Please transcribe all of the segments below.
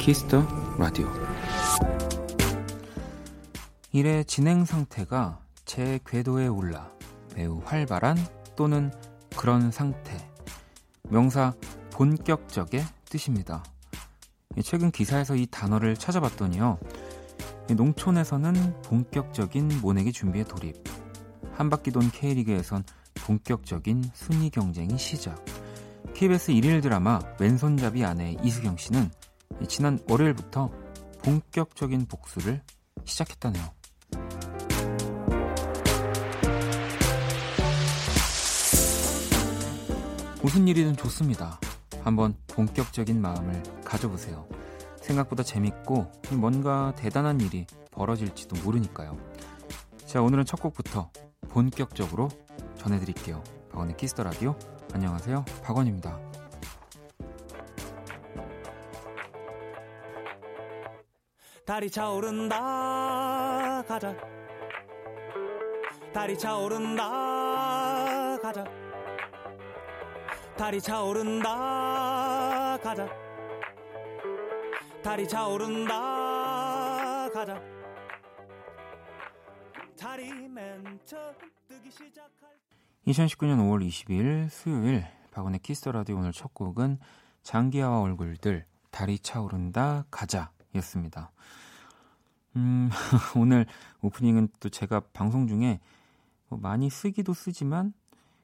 키스터 라디오 일의 진행 상태가 제 궤도에 올라 매우 활발한 또는 그런 상태 명사 본격적의 뜻입니다. 최근 기사에서 이 단어를 찾아봤더니요. 농촌에서는 본격적인 모내기 준비에 돌입. 한 바퀴 돈 K리그에선 본격적인 순위 경쟁이 시작. KBS 일일 드라마 왼손잡이 아내 이수경 씨는 지난 월요일부터 본격적인 복수를 시작했다네요. 무슨 일이든 좋습니다. 한번 본격적인 마음을 가져보세요. 생각보다 재밌고 뭔가 대단한 일이 벌어질지도 모르니까요. 자, 오늘은 첫 곡부터 본격적으로 전해드릴게요. 박원의 Kiss the Radio. 안녕하세요. 박원입니다. 달이 차오른다. 가자. 달이 차오른다. 가자. 달이 차오른다. 가자. 달이 차오른다. 가자. 달이 맨 처음 뜨기 시작할 2019년 5월 20일 수요일 박원의 Kiss the Radio 오늘 첫 곡은 장기하와 얼굴들 달이 차오른다. 가자 였습니다. 음, 오늘 오프닝은 또 제가 방송 중에 뭐 많이 쓰기도 쓰지만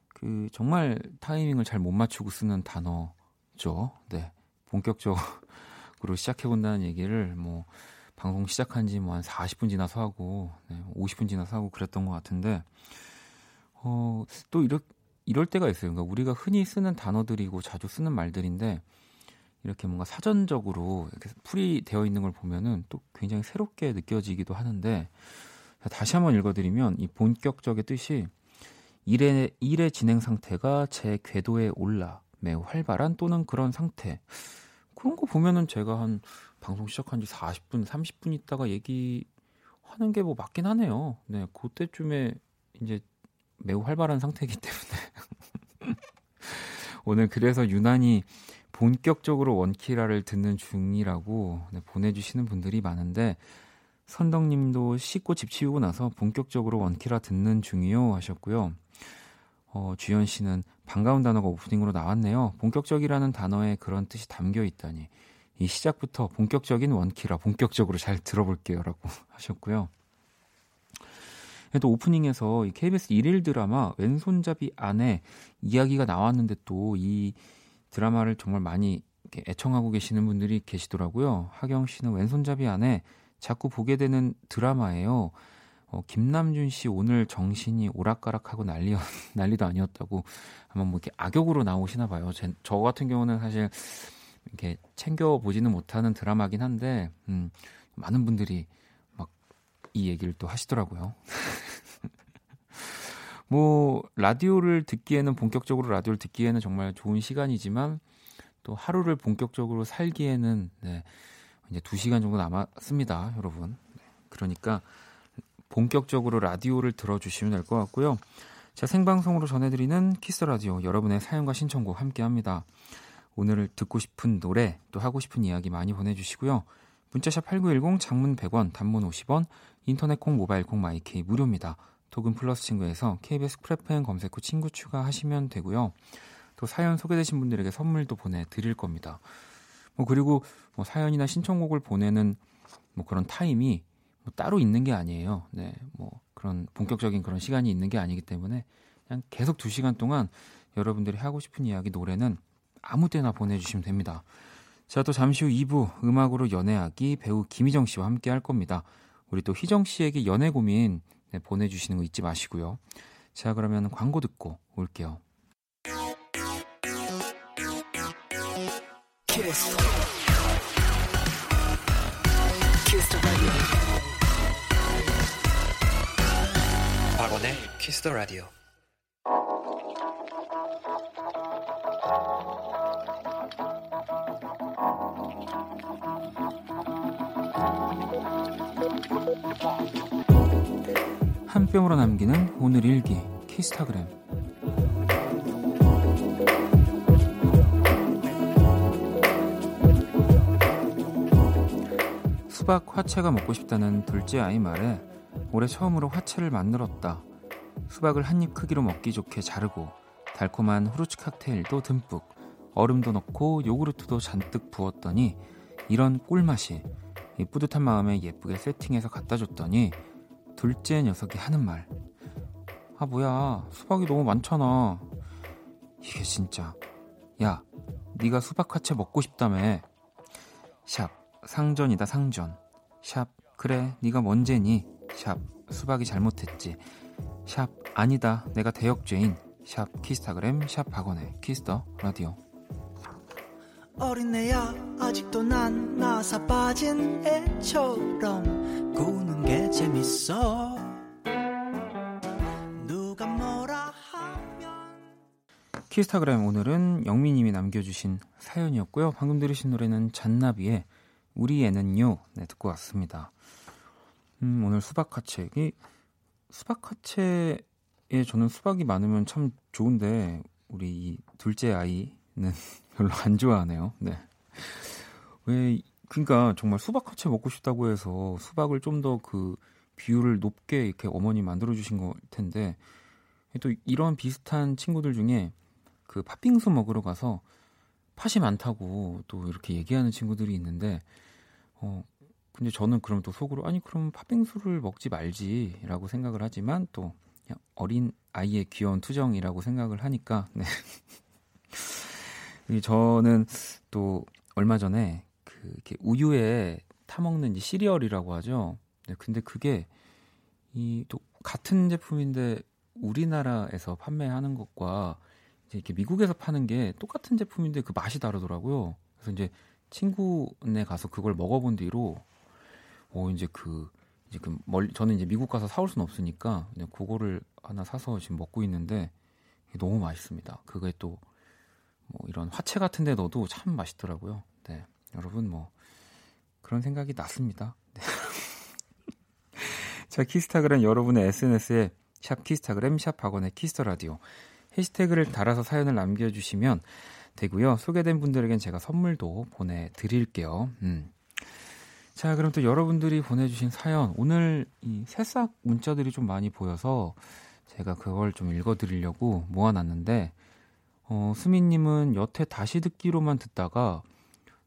그 정말 타이밍을 잘 못 맞추고 쓰는 단어죠. 네. 본격적으로 시작해 본다는 얘기를 뭐 방송 시작한 지 뭐 한 40분 지나서 하고 네, 50분 지나서 하고 그랬던 것 같은데 어, 또 이럴, 이럴 때가 있어요. 그러니까 우리가 흔히 쓰는 단어들이고 자주 쓰는 말들인데 이렇게 뭔가 사전적으로 이렇게 풀이 되어 있는 걸 보면은 또 굉장히 새롭게 느껴지기도 하는데 다시 한번 읽어드리면 이 본격적의 뜻이 일의, 일의 진행 상태가 제 궤도에 올라 매우 활발한 또는 그런 상태 그런 거 보면은 제가 한 방송 시작한 지 40분, 30분 있다가 얘기하는 게 뭐 맞긴 하네요. 네, 그때쯤에 이제 매우 활발한 상태이기 때문에 오늘 그래서 유난히 본격적으로 원키라를 듣는 중이라고 네, 보내주시는 분들이 많은데 선덕님도 씻고 집 치우고 나서 본격적으로 원키라 듣는 중이요 하셨고요. 어, 주연 씨는 반가운 단어가 오프닝으로 나왔네요. 본격적이라는 단어에 그런 뜻이 담겨 있다니. 이 시작부터 본격적인 원키라 본격적으로 잘 들어볼게요라고 하셨고요. 또 오프닝에서 이 KBS 일일 드라마 왼손잡이 안에 이야기가 나왔는데 또 이 드라마를 정말 많이 애청하고 계시는 분들이 계시더라고요. 하경 씨는 왼손잡이 안에 자꾸 보게 되는 드라마예요. 어, 김남준 씨 오늘 정신이 오락가락하고 난리 난리도 아니었다고 아마 뭐 이렇게 악역으로 나오시나 봐요. 제, 저 같은 경우는 사실 이렇게 챙겨 보지는 못하는 드라마긴 한데 음, 많은 분들이 막 이 얘기를 또 하시더라고요. 뭐 라디오를 듣기에는 본격적으로 라디오를 듣기에는 정말 좋은 시간이지만 또 하루를 본격적으로 살기에는 네, 이제 2시간 정도 남았습니다, 여러분. 네, 그러니까 본격적으로 라디오를 들어주시면 될 것 같고요. 자, 생방송으로 전해드리는 Kiss Radio 여러분의 사연과 신청곡 함께합니다. 오늘 듣고 싶은 노래 또 하고 싶은 이야기 많이 보내주시고요. 문자샵 8910 장문 100원 단문 50원 인터넷 콩 모바일 콩 마이케이 무료입니다. 또는 플러스 친구에서 KBS Cool FM 검색 후 친구 추가하시면 되고요. 또 사연 소개되신 분들에게 선물도 보내드릴 겁니다. 뭐 그리고 뭐 사연이나 신청곡을 보내는 뭐 그런 타임이 뭐 따로 있는 게 아니에요. 네, 뭐 그런 본격적인 그런 시간이 있는 게 아니기 때문에 그냥 계속 두 시간 동안 여러분들이 하고 싶은 이야기 노래는 아무 때나 보내주시면 됩니다. 자, 또 잠시 후 2부 음악으로 연애하기 배우 김희정 씨와 함께 할 겁니다. 우리 또 희정 씨에게 연애 고민 네, 보내주시는 거 잊지 마시고요. 자, 그러면 광고 듣고 올게요. 키스. 키스 박원의 키스 더 라디오. 한 뼘으로 남기는 오늘 일기 키스타그램 수박 화채가 먹고 싶다는 둘째 아이 말에 올해 처음으로 화채를 만들었다. 수박을 한 입 크기로 먹기 좋게 자르고 달콤한 후르츠 칵테일도 듬뿍 얼음도 넣고 요구르트도 잔뜩 부었더니 이런 꿀맛이 이 뿌듯한 마음에 예쁘게 세팅해서 갖다 줬더니 둘째 녀석이 하는 말. 아 뭐야 수박이 너무 많잖아. 이게 진짜 야 네가 수박 화채 먹고 싶다며. 샵 상전이다 상전. 샵 그래 네가 뭔죄니. 샵 수박이 잘못했지. 샵 아니다 내가 대역죄인. 샵 Kisstagram 샵 박원의 Kiss the Radio. 어린애야 아직도 난 나사 빠진 애처럼 구는 게 재밌어 누가 뭐라 하면 키스타그램 오늘은 영미님이 남겨주신 사연이었고요. 방금 들으신 노래는 잔나비의 우리 애는요 네, 듣고 왔습니다. 음, 오늘 수박 화채 이 수박 화채에 저는 수박이 많으면 참 좋은데 우리 이 둘째 아이 는 별로 안 좋아하네요. 네. 왜 그러니까 정말 수박 화채 먹고 싶다고 해서 수박을 좀 더 그 비율을 높게 이렇게 어머니 만들어 주신 걸 텐데 또 이런 비슷한 친구들 중에 그 팥빙수 먹으러 가서 팥이 많다고 또 이렇게 얘기하는 친구들이 있는데 어 근데 저는 그럼 또 속으로 아니 그럼 팥빙수를 먹지 말지라고 생각을 하지만 또 어린 아이의 귀여운 투정이라고 생각을 하니까 네. 이 저는 또 얼마 전에 그 이렇게 우유에 타 먹는 이 시리얼이라고 하죠. 네, 근데 그게 이 또 같은 제품인데 우리나라에서 판매하는 것과 이제 이렇게 미국에서 파는 게 똑같은 제품인데 그 맛이 다르더라고요. 그래서 이제 친구네 가서 그걸 먹어본 뒤로 어 이제 그 이제 그 멀 저는 이제 미국 가서 사올 수는 없으니까 그냥 그거를 하나 사서 지금 먹고 있는데 너무 맛있습니다. 그게 또 뭐 이런 화채 같은 데 넣어도 참 맛있더라고요. 네. 여러분 뭐 그런 생각이 났습니다. 네. 자, Kisstagram 여러분의 SNS에 샵 Kisstagram 샵 박원의 Kiss the Radio 해시태그를 달아서 사연을 남겨 주시면 되고요. 소개된 분들에겐 제가 선물도 보내 드릴게요. 음. 자, 그럼 또 여러분들이 보내주신 사연, 오늘 이 새싹 문자들이 좀 많이 보여서 제가 그걸 좀 읽어드리려고 모아놨는데, 어, 수민님은 여태 다시 듣기로만 듣다가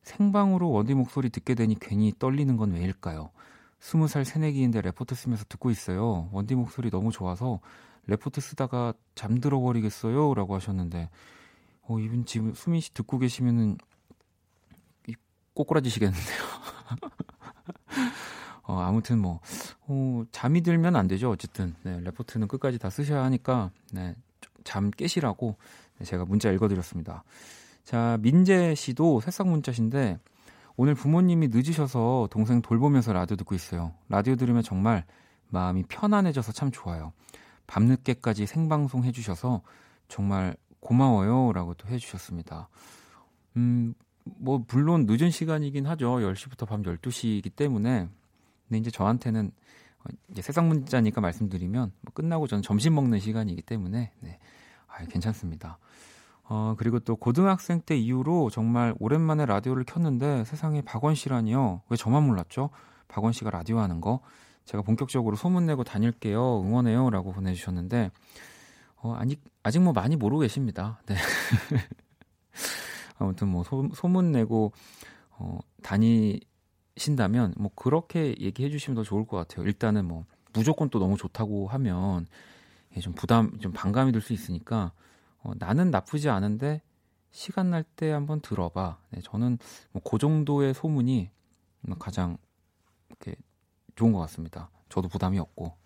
생방으로 원디 목소리 듣게 되니 괜히 떨리는 건 왜일까요? 스무 살 새내기인데 레포트 쓰면서 듣고 있어요. 원디 목소리 너무 좋아서 레포트 쓰다가 잠들어 버리겠어요. 라고 하셨는데, 어, 이분 지금 수민 씨 듣고 계시면은 꼬꾸라지시겠는데요. 어, 아무튼 뭐, 어, 잠이 들면 안 되죠. 어쨌든. 네, 레포트는 끝까지 다 쓰셔야 하니까, 네, 잠 깨시라고 네, 제가 문자 읽어드렸습니다. 자, 민재 씨도 새싹 문자신데, 오늘 부모님이 늦으셔서 동생 돌보면서 라디오 듣고 있어요. 라디오 들으면 정말 마음이 편안해져서 참 좋아요. 밤늦게까지 생방송 해주셔서 정말 고마워요. 라고 또 해주셨습니다. 음, 뭐, 물론 늦은 시간이긴 하죠. 10시부터 밤 12시이기 때문에. 근데 이제 저한테는 어, 이제 세상 문자니까 말씀드리면 뭐 끝나고 저는 점심 먹는 시간이기 때문에 네. 아, 괜찮습니다. 어, 그리고 또 고등학생 때 이후로 정말 오랜만에 라디오를 켰는데 세상에 박원 씨라니요. 왜 저만 몰랐죠? 박원 씨가 라디오 하는 거. 제가 본격적으로 소문내고 다닐게요. 응원해요. 라고 보내주셨는데, 어, 아직, 아직 뭐 많이 모르고 계십니다. 네. 아무튼 뭐 소, 소문내고, 어, 다니신다면, 뭐 그렇게 얘기해 주시면 더 좋을 것 같아요. 일단은 뭐 무조건 또 너무 좋다고 하면, 예, 좀 부담, 좀 반감이 들 수 있으니까, 어, 나는 나쁘지 않은데, 시간 날 때 한번 들어봐. 네, 저는 뭐 그 정도의 소문이 가장 이렇게 좋은 것 같습니다. 저도 부담이 없고.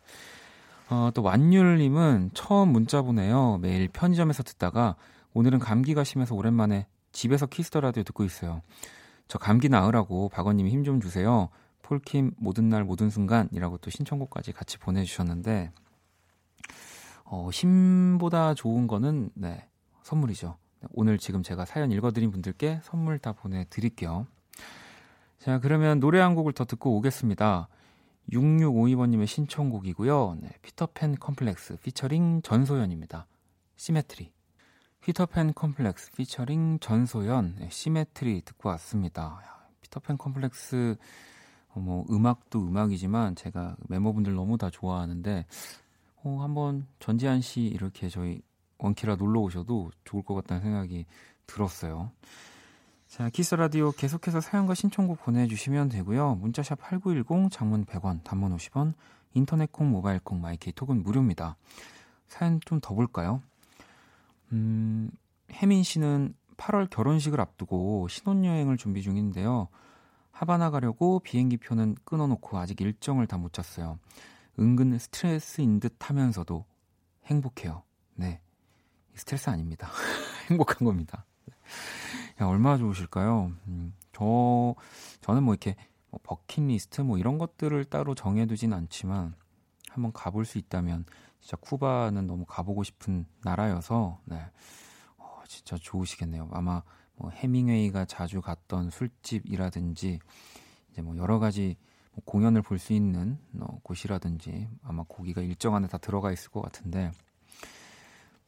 어, 또 완율님은 처음 문자 보내요. 매일 편의점에서 듣다가 오늘은 감기가 심해서 오랜만에 집에서 Kiss the Radio 듣고 있어요. 저 감기 나으라고 박원님이 힘 좀 주세요. 폴킴 모든 날 모든 순간이라고 또 신청곡까지 같이 보내주셨는데 어, 힘보다 좋은 거는 네 선물이죠. 오늘 지금 제가 사연 읽어드린 분들께 선물 다 보내드릴게요. 자 그러면 노래 한 곡을 더 듣고 오겠습니다. 6652번님의 신청곡이고요. 네, 피터팬 컴플렉스 피처링 전소연입니다. Symmetry. 피터팬 컴플렉스 피처링 전소연 네, Symmetry 듣고 왔습니다. 야, 피터팬 컴플렉스 어, 뭐 음악도 음악이지만 제가 멤버분들 너무 다 좋아하는데 어, 한번 전지한 씨 이렇게 저희 원키라 놀러 오셔도 좋을 것 같다는 생각이 들었어요. 자, Kiss Radio 계속해서 사연과 신청곡 보내주시면 되고요. 문자샵 8910, 장문 100원, 단문 50원, 인터넷 콩, 모바일 콩, 마이케이 톡은 무료입니다. 사연 좀 더 볼까요? 음, 혜민 씨는 8월 결혼식을 앞두고 신혼여행을 준비 중인데요. 하바나 가려고 비행기 표는 끊어놓고 아직 일정을 다 못 짰어요. 은근 스트레스인 듯 하면서도 행복해요. 네. 스트레스 아닙니다. 행복한 겁니다. 야, 얼마나 좋으실까요? 음, 저, 저는 뭐 이렇게 뭐 버킷리스트 뭐 이런 것들을 따로 정해두진 않지만 한번 가볼 수 있다면 진짜 쿠바는 너무 가보고 싶은 나라여서 네. 어, 진짜 좋으시겠네요. 아마 뭐 해밍웨이가 자주 갔던 술집이라든지 이제 뭐 여러 가지 뭐 공연을 볼 수 있는 어, 곳이라든지 아마 거기가 일정 안에 다 들어가 있을 것 같은데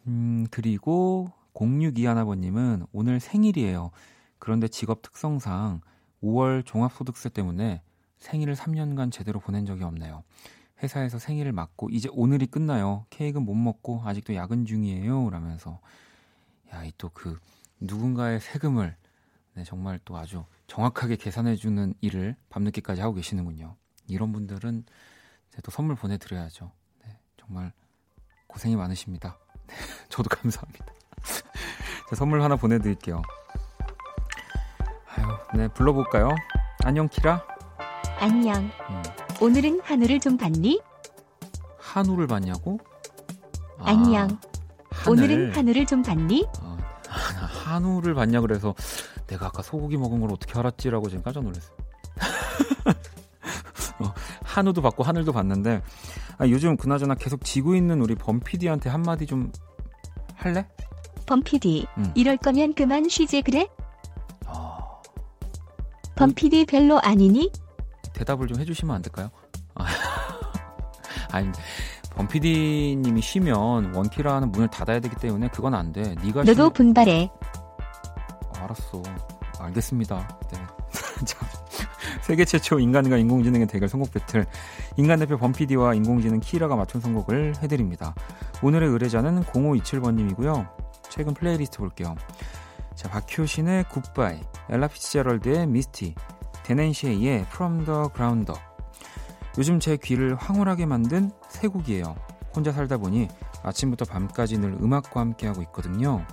음 그리고 0621아버님은 오늘 생일이에요. 그런데 직업 특성상 5월 종합소득세 때문에 생일을 3년간 제대로 보낸 적이 없네요. 회사에서 생일을 맞고 이제 오늘이 끝나요. 케이크는 못 먹고 아직도 야근 중이에요. 라면서 야, 이 또 그 누군가의 세금을 네, 정말 또 아주 정확하게 계산해 주는 일을 밤늦게까지 하고 계시는군요. 이런 분들은 또 선물 보내드려야죠. 네, 정말 고생이 많으십니다. 네, 저도 감사합니다. 선물 하나 보내드릴게요. 아유, 네, 불러볼까요? 안녕, 키라. 안녕. 음. 오늘은 한우를 좀 봤니? 한우를 봤냐고? 아, 안녕. 하늘. 오늘은 한우를 좀 봤니? 어, 한우를 봤냐 그래서 내가 아까 소고기 먹은 걸 어떻게 알았지라고 지금 깜짝 놀랐어요. 어, 한우도 봤고 하늘도 봤는데 아, 요즘 그나저나 계속 지고 있는 우리 범피디한테 한마디 좀 할래? 범피디 음. 이럴 거면 그만 쉬지 그래? 어... 범피디 별로 아니니? 대답을 좀 해주시면 안 될까요? 아니 범피디님이 쉬면 원키라는 문을 닫아야 되기 때문에 그건 안 돼. 네가 너도 쉬면... 분발해. 알았어. 알겠습니다. 네. 자, 세계 최초 인간과 인공지능의 대결 선곡 배틀. 인간 대표 범피디와 인공지능 키라가 맞춘 선곡을 해드립니다. 오늘의 의뢰자는 0527번님이고요. 최근 플레이리스트 볼게요. 자, 박효신의 Goodbye, 엘라 피츠제럴드의 Misty, 데넨시에이의 Ground Up. 요즘 제 귀를 황홀하게 만든 세 곡이에요. 혼자 살다 보니 아침부터 밤까지 늘 음악과 함께하고 있거든요.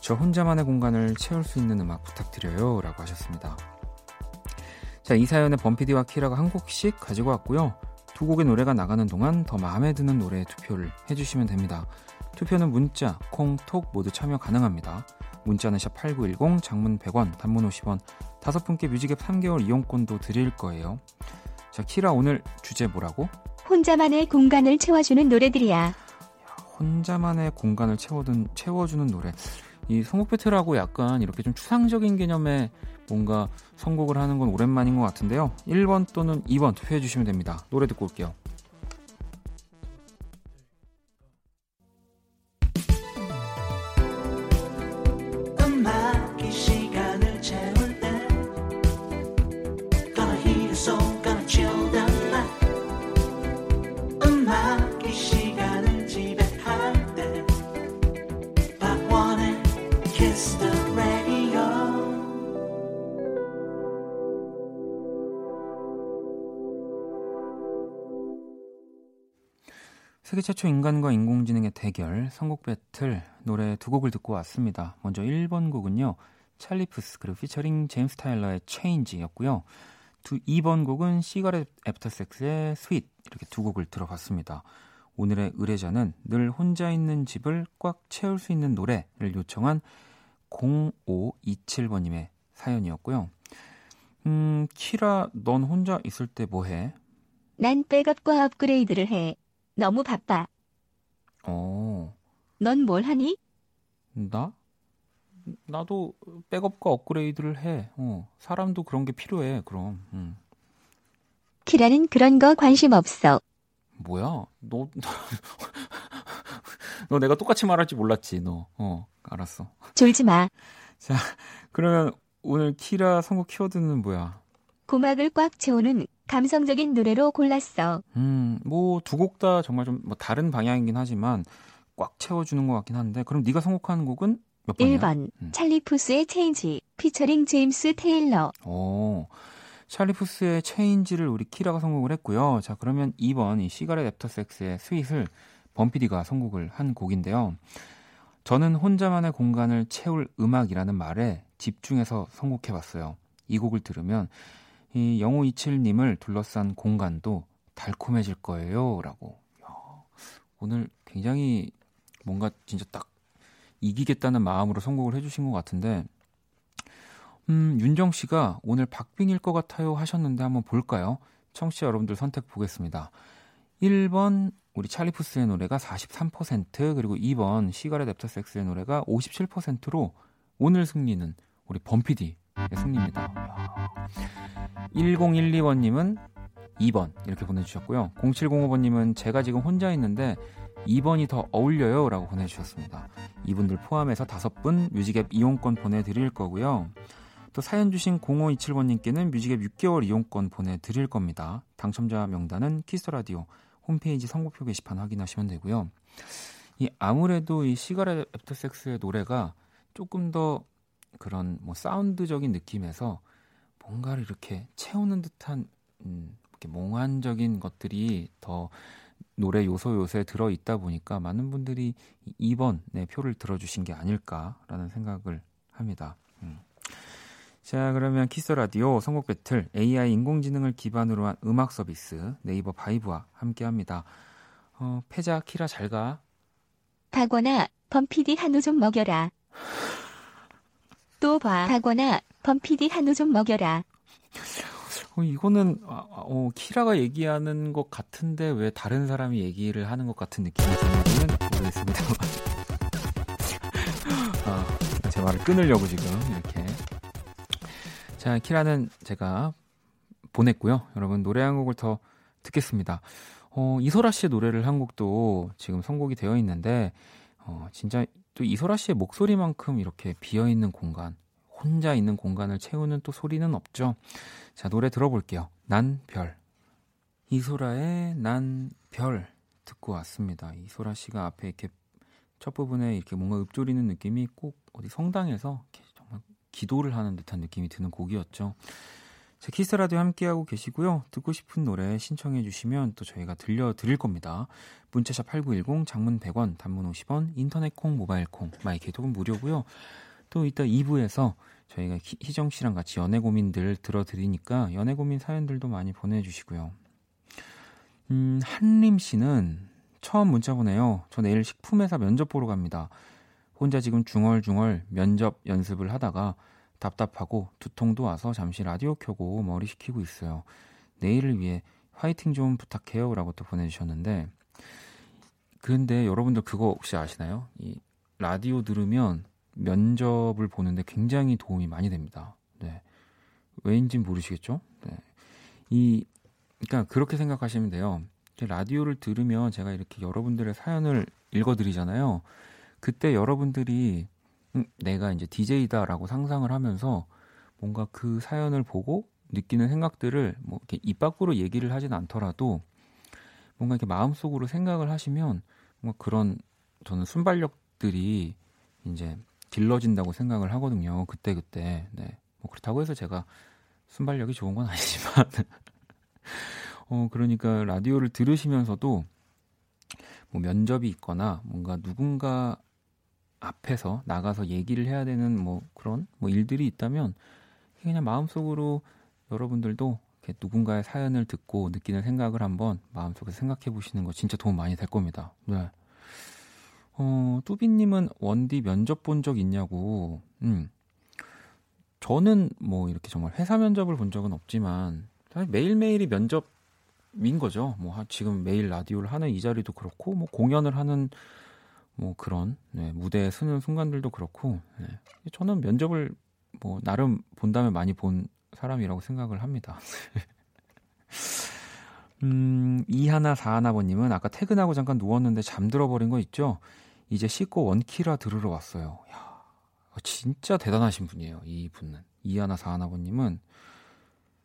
저 혼자만의 공간을 채울 수 있는 음악 부탁드려요. 라고 하셨습니다. 자, 이 사연에 범피디와 키라가 한 곡씩 가지고 왔고요. 두 곡의 노래가 나가는 동안 더 마음에 드는 노래에 투표를 해주시면 됩니다. 투표는 문자, 콩, 톡 모두 참여 가능합니다. 문자는 샵8910, 장문 100원, 단문 50원, 다섯 분께 뮤직앱 3개월 이용권도 드릴 거예요. 자, 키라 오늘 주제 뭐라고? 혼자만의 공간을 채워주는 노래들이야. 야, 혼자만의 공간을 채워둔, 채워주는 노래. 이 선곡 배틀하고 약간 이렇게 좀 추상적인 개념의 뭔가 선곡을 하는 건 오랜만인 것 같은데요. 1번 또는 2번 투표해 주시면 됩니다. 노래 듣고 올게요. 세계 최초 인간과 인공지능의 대결, 선곡 배틀, 노래 두 곡을 듣고 왔습니다. 먼저 1번 곡은요, 찰리 푸스, 그리고 피처링 제임스 테일러의 Change였고요. 두, 2번 곡은 시가렛 애프터 섹스의 Sweet, 이렇게 두 곡을 들어봤습니다. 오늘의 의뢰자는 늘 혼자 있는 집을 꽉 채울 수 있는 노래를 요청한 0527번님의 사연이었고요. 음, 키라, 넌 혼자 있을 때 뭐 해? 난 백업과 업그레이드를 해. 너무 바빠. 어. 넌 뭘 하니? 나? 나도 백업과 업그레이드를 해. 어. 사람도 그런 게 필요해. 그럼. 응. 키라는 그런 거 관심 없어. 뭐야? 너, 너 내가 똑같이 말할지 몰랐지, 너. 어, 알았어. 졸지 마. 자, 그러면 오늘 키라 선곡 키워드는 뭐야? 고막을 꽉 채우는 감성적인 노래로 골랐어. 음, 뭐 두 곡 다 정말 좀 뭐 다른 방향이긴 하지만 꽉 채워주는 것 같긴 한데 그럼 네가 선곡하는 곡은 몇 번이야? 1번 음. 찰리 푸스의 Change 피처링 제임스 테일러. 오. 찰리 푸스의 Change를 우리 키라가 선곡을 했고요. 자, 그러면 2번 이 시가렛 애프터 섹스의 Sweet을 범피디가 선곡을 한 곡인데요. 저는 혼자만의 공간을 채울 음악이라는 말에 집중해서 선곡해 봤어요. 이 곡을 들으면 이 0527님을 둘러싼 공간도 달콤해질 거예요. 라고. 오늘 굉장히 뭔가 진짜 딱 이기겠다는 마음으로 선곡을 해주신 것 같은데 음, 윤정 씨가 오늘 박빙일 것 같아요 하셨는데 한번 볼까요? 청취자 여러분들 선택 보겠습니다. 1번 우리 찰리푸스의 노래가 43% 그리고 2번 시가렛 애프터 섹스의 노래가 57%로 오늘 승리는 우리 범피디의 승리입니다. 1012번님은 2번 이렇게 보내주셨고요. 0705번님은 제가 지금 혼자 있는데 2번이 더 어울려요 라고 보내주셨습니다. 이분들 포함해서 5분 뮤직앱 이용권 보내드릴 거고요. 또 사연 주신 0527번님께는 뮤직앱 6개월 이용권 보내드릴 겁니다. 당첨자 명단은 키스라디오 홈페이지 선곡표 게시판 확인하시면 되고요. 이 아무래도 이 시가렛 애프터섹스의 노래가 조금 더 그런 뭐 사운드적인 느낌에서 뭔가를 이렇게 채우는 듯한 음, 이렇게 몽환적인 것들이 더 노래 요소 요소에 들어 있다 보니까 많은 분들이 2번 네, 표를 들어주신 게 아닐까라는 생각을 합니다. 음. 자, 그러면 키스 더 라디오 선곡 배틀 AI 인공지능을 기반으로 한 음악 서비스 네이버 바이브와 함께 합니다. 어, 패자 키라 잘 가. 박원아, 범피디 한우 좀 먹여라. 또 봐. 박원아, 범피디 한우 좀 먹여라. 어, 이거는 아, 아, 어, 키라가 얘기하는 것 같은데 왜 다른 사람이 얘기를 하는 것 같은 느낌이 드는지는 모르겠습니다. 아, 제 말을 끊으려고 지금 이렇게 자, 키라는 제가 보냈고요. 여러분 노래 한 곡을 더 듣겠습니다. 어, 이소라 씨의 노래를 한 곡도 지금 선곡이 되어 있는데 어, 진짜 또 이소라 씨의 목소리만큼 이렇게 비어 있는 공간, 혼자 있는 공간을 채우는 또 소리는 없죠. 자, 노래 들어볼게요. 난 별. 이소라의 난 별 듣고 왔습니다. 이소라 씨가 앞에 이렇게 첫 부분에 이렇게 뭔가 읊조리는 느낌이 꼭 어디 성당에서 기도를 하는 듯한 느낌이 드는 곡이었죠. 네 키스 더 라디오 함께하고 계시고요. 듣고 싶은 노래 신청해 주시면 또 저희가 들려드릴 겁니다. 문자샵 8910, 장문 100원, 단문 50원, 인터넷 콩, 모바일 콩, 마이케이톡은 무료고요. 또 이따 2부에서 저희가 희정 씨랑 같이 연애 고민들 들어드리니까 연애 고민 사연들도 많이 보내주시고요. 음, 한림 씨는 처음 문자 보내요. 저 내일 식품회사 면접 보러 갑니다. 혼자 지금 중얼중얼 면접 연습을 하다가 답답하고 두통도 와서 잠시 라디오 켜고 머리 식히고 있어요. 내일을 위해 화이팅 좀 부탁해요. 라고 또 보내주셨는데, 근데 여러분들 그거 혹시 아시나요? 이 라디오 들으면 면접을 보는데 굉장히 도움이 많이 됩니다. 네. 왜인지 모르시겠죠? 네. 이, 그러니까 그렇게 생각하시면 돼요. 라디오를 들으면 제가 이렇게 여러분들의 사연을 읽어드리잖아요. 그때 여러분들이 음, 내가 이제 DJ다라고 상상을 하면서 뭔가 그 사연을 보고 느끼는 생각들을 뭐 이렇게 입 밖으로 얘기를 하진 않더라도 뭔가 이렇게 마음속으로 생각을 하시면 뭔가 그런 저는 순발력들이 이제 길러진다고 생각을 하거든요. 그때 그때. 네. 뭐 그렇다고 해서 제가 순발력이 좋은 건 아니지만 어 그러니까 라디오를 들으시면서도 뭐 면접이 있거나 뭔가 누군가 앞에서 나가서 얘기를 해야 되는 뭐 그런 뭐 일들이 있다면 그냥 마음속으로 여러분들도 이렇게 누군가의 사연을 듣고 느끼는 생각을 한번 마음속에 생각해 보시는 거 진짜 도움 많이 될 겁니다. 네. 어, 뚜비님은 원디 면접 본 적 있냐고. 음. 저는 뭐 이렇게 정말 회사 면접을 본 적은 없지만 사실 매일매일이 면접인 거죠. 뭐 지금 매일 라디오를 하는 이 자리도 그렇고 뭐 공연을 하는 뭐 그런 네, 무대에 서는 순간들도 그렇고 네. 저는 면접을 뭐 나름 본다면 많이 본 사람이라고 생각을 합니다. 음, 이하나 사하나버님은 아까 퇴근하고 잠깐 누웠는데 잠들어 버린 거 있죠? 이제 씻고 원키라 들으러 왔어요. 야, 진짜 대단하신 분이에요. 이 분은 이하나 사하나버님은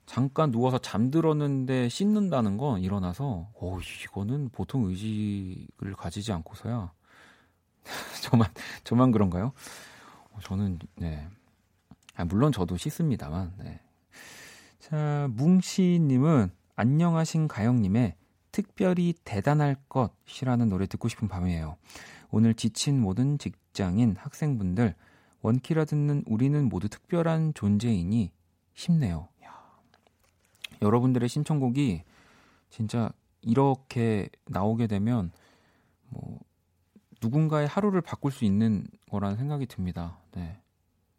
잠깐 누워서 잠들었는데 씻는다는 건 일어나서 오 이거는 보통 의식을 가지지 않고서야 저만 저만 그런가요? 어, 저는 네. 아, 물론 저도 씻습니다만. 네. 자, 뭉씨님은 안녕하신 가영님의 특별히 대단할 것이라는 노래 듣고 싶은 밤이에요. 오늘 지친 모든 직장인 학생분들 원키라 듣는 우리는 모두 특별한 존재이니 힘내요. 야. 여러분들의 신청곡이 진짜 이렇게 나오게 되면 뭐 누군가의 하루를 바꿀 수 있는 거라는 생각이 듭니다. 네.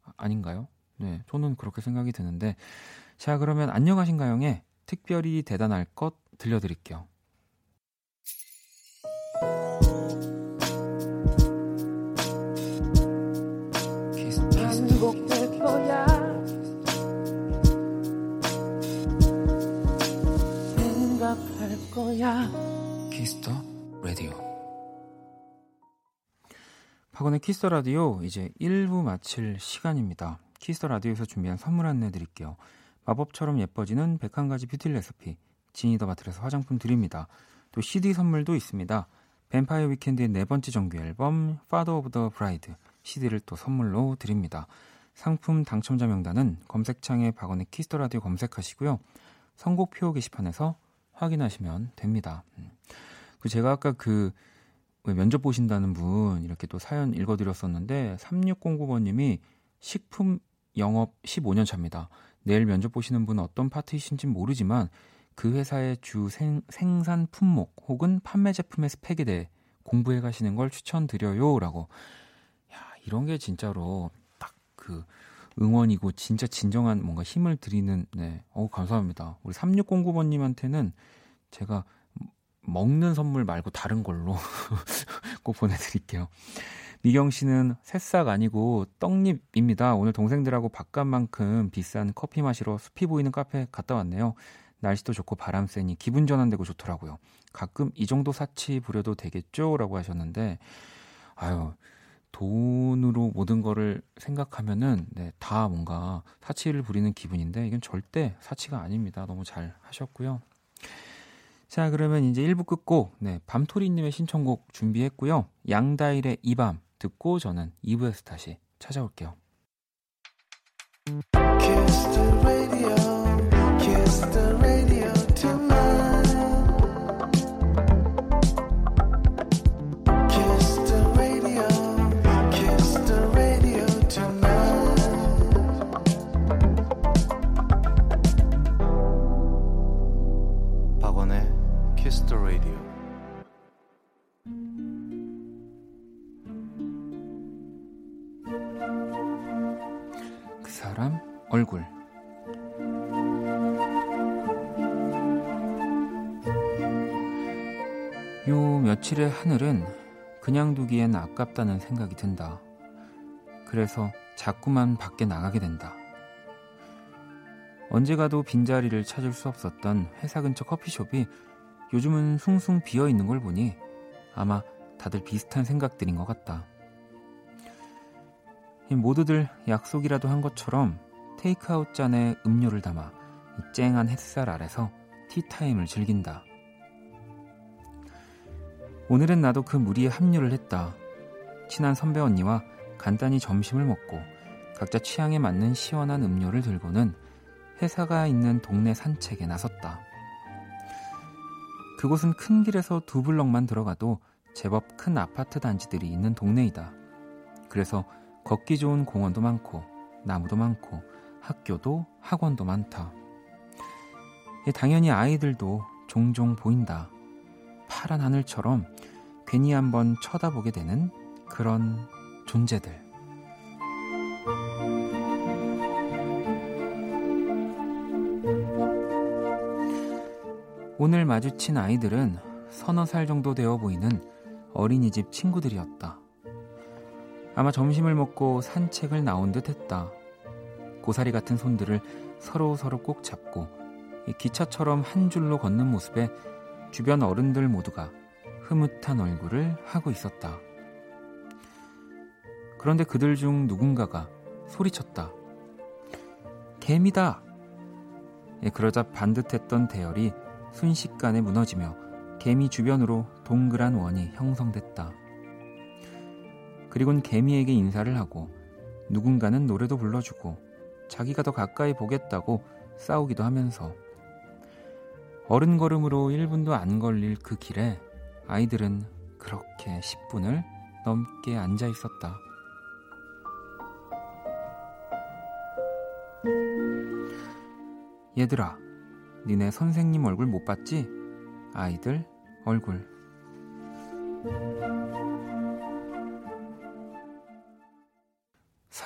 아, 아닌가요? 네. 저는 그렇게 생각이 드는데 자, 그러면 안녕하신가요의 특별히 대단할 것 들려드릴게요. 생각할 거야. 박원의 키스 더 라디오 이제 1부 마칠 시간입니다. 키스 더 라디오에서 준비한 선물 안내 드릴게요. 마법처럼 예뻐지는 101가지 뷰티 레시피 지니더 바틀에서 화장품 드립니다. 또 CD 선물도 있습니다. 뱀파이어 위켄드의 네 번째 정규 앨범 Father of the Bride CD를 또 선물로 드립니다. 상품 당첨자 명단은 검색창에 박원의 키스 더 라디오 검색하시고요. 선곡표 게시판에서 확인하시면 됩니다. 음. 그 제가 아까 그 면접 보신다는 분 이렇게 또 사연 읽어드렸었는데 3609번님이 식품 영업 15년 차입니다. 내일 면접 보시는 분은 어떤 파트이신지 모르지만 그 회사의 주 생, 생산 품목 혹은 판매 제품의 스펙에 대해 공부해 가시는 걸 추천드려요. 라고. 야, 이런 게 진짜로 딱 그 응원이고 진짜 진정한 뭔가 힘을 드리는, 네. 어 감사합니다. 우리 3609번님한테는 제가 먹는 선물 말고 다른 걸로 꼭 보내드릴게요. 미경 씨는 새싹 아니고 떡잎입니다. 오늘 동생들하고 바깥만큼 비싼 커피 마시러 숲이 보이는 카페 갔다 왔네요. 날씨도 좋고 바람 쐬니 기분 전환되고 좋더라고요. 가끔 이 정도 사치 부려도 되겠죠? 라고 하셨는데, 아유, 돈으로 모든 거를 생각하면은, 네, 다 뭔가 사치를 부리는 기분인데, 이건 절대 사치가 아닙니다. 너무 잘 하셨고요. 자, 그러면 이제 1부 끝곡, 네, 밤토리님의 신청곡 준비했고요. 양다일의 이 밤 듣고 저는 2부에서 다시 찾아올게요. 얼굴 요 며칠의 하늘은 그냥 두기엔 아깝다는 생각이 든다. 그래서 자꾸만 밖에 나가게 된다. 언제 가도 빈자리를 찾을 수 없었던 회사 근처 커피숍이 요즘은 숭숭 비어 있는 걸 보니 아마 다들 비슷한 생각들인 것 같다. 모두들 약속이라도 한 것처럼 테이크아웃 잔에 음료를 담아 쨍한 햇살 아래서 티타임을 즐긴다. 오늘은 나도 그 무리에 합류를 했다. 친한 선배 언니와 간단히 점심을 먹고 각자 취향에 맞는 시원한 음료를 들고는 회사가 있는 동네 산책에 나섰다. 그곳은 큰 길에서 두 블럭만 들어가도 제법 큰 아파트 단지들이 있는 동네이다. 그래서 걷기 좋은 공원도 많고 나무도 많고 학교도 학원도 많다. 당연히 아이들도 종종 보인다. 파란 하늘처럼 괜히 한번 쳐다보게 되는 그런 존재들. 오늘 마주친 아이들은 서너 살 정도 되어 보이는 어린이집 친구들이었다. 아마 점심을 먹고 산책을 나온 듯 했다. 고사리 같은 손들을 서로 서로 꼭 잡고 기차처럼 한 줄로 걷는 모습에 주변 어른들 모두가 흐뭇한 얼굴을 하고 있었다. 그런데 그들 중 누군가가 소리쳤다. 개미다! 예, 그러자 반듯했던 대열이 순식간에 무너지며 개미 주변으로 동그란 원이 형성됐다. 그리곤 개미에게 인사를 하고 누군가는 노래도 불러주고 자기가 더 가까이 보겠다고 싸우기도 하면서 어른 걸음으로 1분도 안 걸릴 그 길에 아이들은 그렇게 10분을 넘게 앉아 있었다. 얘들아, 니네 선생님 얼굴 못 봤지? 아이들 얼굴.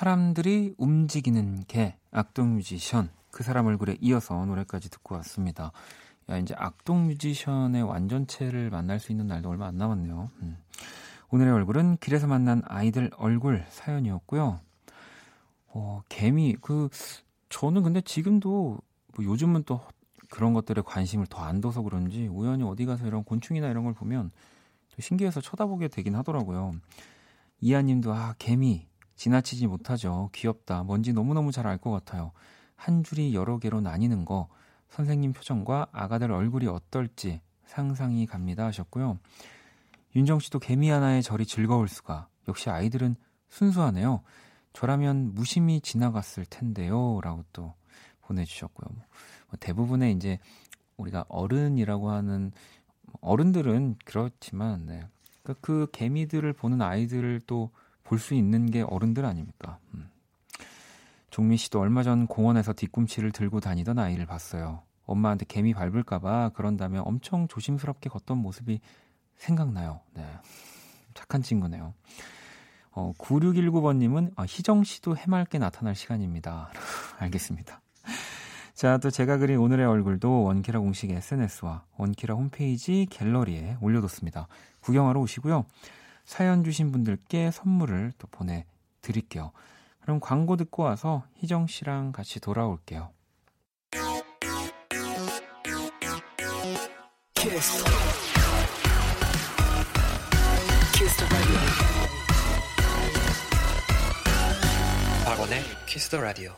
사람들이 움직이는 개, 악동 뮤지션, 그 사람 얼굴에 이어서 노래까지 듣고 왔습니다. 야, 이제 악동 뮤지션의 완전체를 만날 수 있는 날도 얼마 안 남았네요. 음. 오늘의 얼굴은 길에서 만난 아이들 얼굴 사연이었고요. 어, 개미, 그, 저는 근데 지금도 뭐 요즘은 또 그런 것들에 관심을 더 안 둬서 그런지 우연히 어디 가서 이런 곤충이나 이런 걸 보면 신기해서 쳐다보게 되긴 하더라고요. 이하님도 아 개미 지나치지 못하죠. 귀엽다. 뭔지 너무너무 잘 알 것 같아요. 한 줄이 여러 개로 나뉘는 거 선생님 표정과 아가들 얼굴이 어떨지 상상이 갑니다 하셨고요. 윤정 씨도 개미 하나의 절이 즐거울 수가. 역시 아이들은 순수하네요. 저라면 무심히 지나갔을 텐데요. 라고 또 보내주셨고요. 뭐 대부분의 이제 우리가 어른이라고 하는 어른들은 그렇지만 네. 그, 그 개미들을 보는 아이들을 또 볼 수 있는 게 어른들 아닙니까? 음. 종민 씨도 얼마 전 공원에서 뒤꿈치를 들고 다니던 아이를 봤어요. 엄마한테 개미 밟을까봐 그런다면 엄청 조심스럽게 걷던 모습이 생각나요. 네. 착한 친구네요. 어, 9619번님은 아, 희정 씨도 해맑게 나타날 시간입니다. 알겠습니다. 자, 또 제가 그린 오늘의 얼굴도 원키라 공식 SNS와 원키라 홈페이지 갤러리에 올려뒀습니다. 구경하러 오시고요. 사연 주신 분들께 선물을 또 보내드릴게요. 그럼 광고 듣고 와서 희정 씨랑 같이 돌아올게요. 키스. 키스 박원의 키스 더 라디오.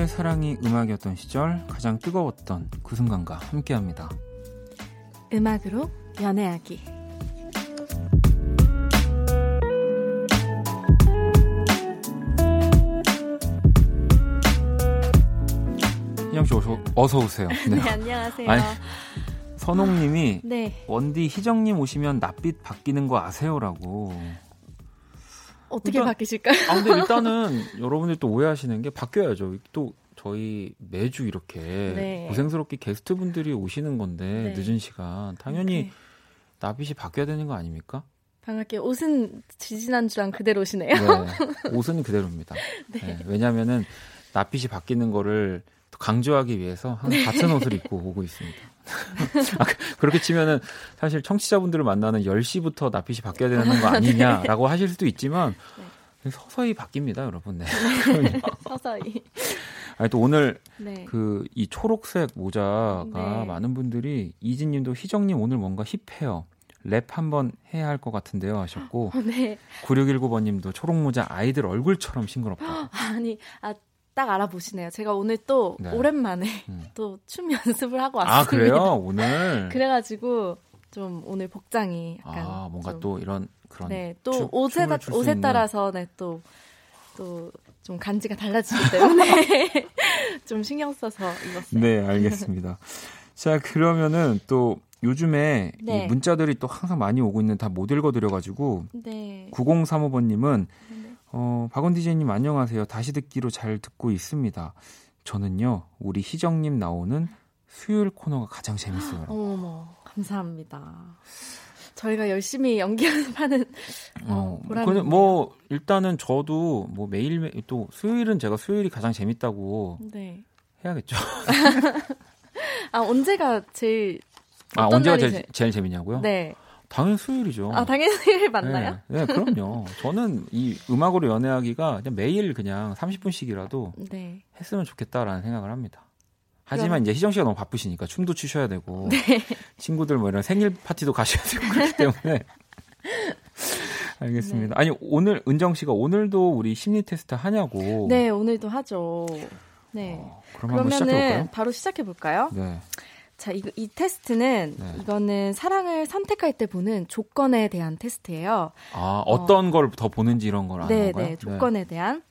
우리의 사랑이 음악이었던 시절 가장 뜨거웠던 그 순간과 함께합니다. 음악으로 연애하기. 희영 씨 어서, 어서 오세요. 네, 네 안녕하세요. 아니, 선홍님이 네. 원디 희정님 오시면 낯빛 바뀌는 거 아세요라고. 어떻게 일단, 바뀌실까요? 아, 근데 일단은 여러분들 또 오해하시는 게 바뀌어야죠. 또 저희 매주 이렇게 네. 고생스럽게 게스트분들이 오시는 건데 네. 늦은 시간 당연히 네. 나빗이 바뀌어야 되는 거 아닙니까? 방학에 옷은 지지난주랑 그대로 오시네요. 네, 옷은 그대로입니다. 네. 네, 왜냐면은 나빗이 바뀌는 거를 강조하기 위해서 항상 네. 같은 옷을 입고 오고 있습니다. 아, 그렇게 치면은 사실 청취자분들을 만나는 10시부터 나핏이 바뀌어야 되는 거 아니냐라고 하실 수도 있지만 네. 서서히 바뀝니다, 여러분. 네. 서서히. 아니 또 오늘 네. 그이 초록색 모자가 네. 많은 분들이 이진님도 희정님 오늘 뭔가 힙해요. 랩 한번 해야 할 것 같은데요 하셨고 네. 9619번님도 초록 모자 아이들 얼굴처럼 싱그럽다. 아니 아, 딱 알아보시네요. 제가 오늘 또 네. 오랜만에 음. 또춤 연습을 하고 왔습니다. 아 그래요 오늘? 그래가지고 좀 오늘 복장이 약간 아 뭔가 또 이런 그런 네또 옷에 다, 옷에 따라서 네또 또 좀 간지가 달라지기 때문에 좀 신경 써서 입었어요. 네, 알겠습니다. 자, 그러면은 또 요즘에 네. 이 문자들이 또 항상 많이 오고 있는 다 못 읽어드려가지고 네. 9035번님은 네. 어, 박원 디제이님 안녕하세요. 다시 듣기로 잘 듣고 있습니다. 저는요 우리 희정님 나오는 수요일 코너가 가장 재밌어요. 어머 감사합니다. 저희가 열심히 연기 연습하는 어, 보람이 뭐 일단은 저도 뭐 매일 또 수요일은 제가 수요일이 가장 재밌다고 네. 해야겠죠. 아 언제가 제일 아 언제가 제일, 제... 제일 재밌냐고요? 네. 당연히 수요일이죠. 아 당연히 수요일 맞나요? 네, 네, 그럼요. 저는 이 음악으로 연애하기가 그냥 매일 그냥 30분씩이라도 네. 했으면 좋겠다라는 생각을 합니다. 하지만 이제 희정 씨가 너무 바쁘시니까 춤도 추셔야 되고 네. 친구들 뭐 이런 생일 파티도 가셔야 되고 그렇기 때문에 알겠습니다. 네. 아니 오늘 은정 씨가 오늘도 우리 심리 테스트 하냐고. 네, 오늘도 하죠. 네. 어, 그럼 그러면은 바로 시작해 볼까요? 네. 자, 이, 이 테스트는 네. 이거는 사랑을 선택할 때 보는 조건에 대한 테스트예요. 아, 어떤 어, 걸더 보는지 이런 걸 아는 네, 건가요? 네, 조건에 대한.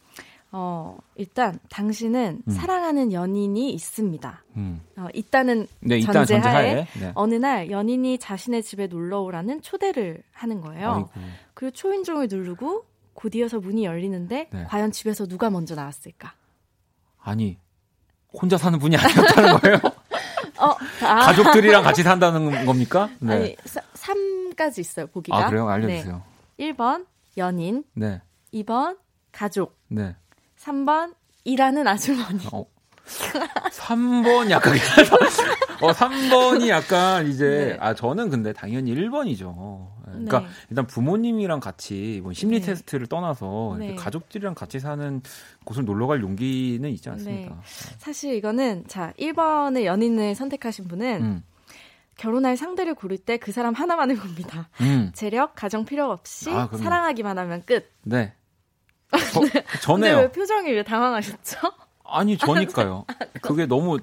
어, 일단 당신은 음. 사랑하는 연인이 있습니다. 음. 어, 있다는 네, 전제하에 네. 어느 날 연인이 자신의 집에 놀러 오라는 초대를 하는 거예요. 아이고. 그리고 초인종을 누르고 곧이어서 문이 열리는데 네. 과연 집에서 누가 먼저 나왔을까? 아니 혼자 사는 분이 아니었다는 거예요? 어, 아. 가족들이랑 같이 산다는 겁니까? 네. 아니, 3까지 있어요, 보기가. 아, 그래요? 알려주세요. 네. 1번, 연인. 네. 2번, 가족. 네. 3번, 일하는 아주머니. 어. 3번 약간 어 3번이 약간 이제 네. 아 저는 근데 당연히 1번이죠. 그러니까 네. 일단 부모님이랑 같이 뭐 심리 네. 테스트를 떠나서 네. 가족들이랑 같이 사는 곳을 놀러 갈 용기는 있지 않습니까? 네. 사실 이거는 자 1번의 연인을 선택하신 분은 음. 결혼할 상대를 고를 때 그 사람 하나만을 봅니다. 음. 재력, 가정 필요 없이 아, 사랑하기만 하면 끝. 네. 저, 전에요. 왜 표정이 왜 당황하셨죠? 아니 저니까요. 아, 그게 너무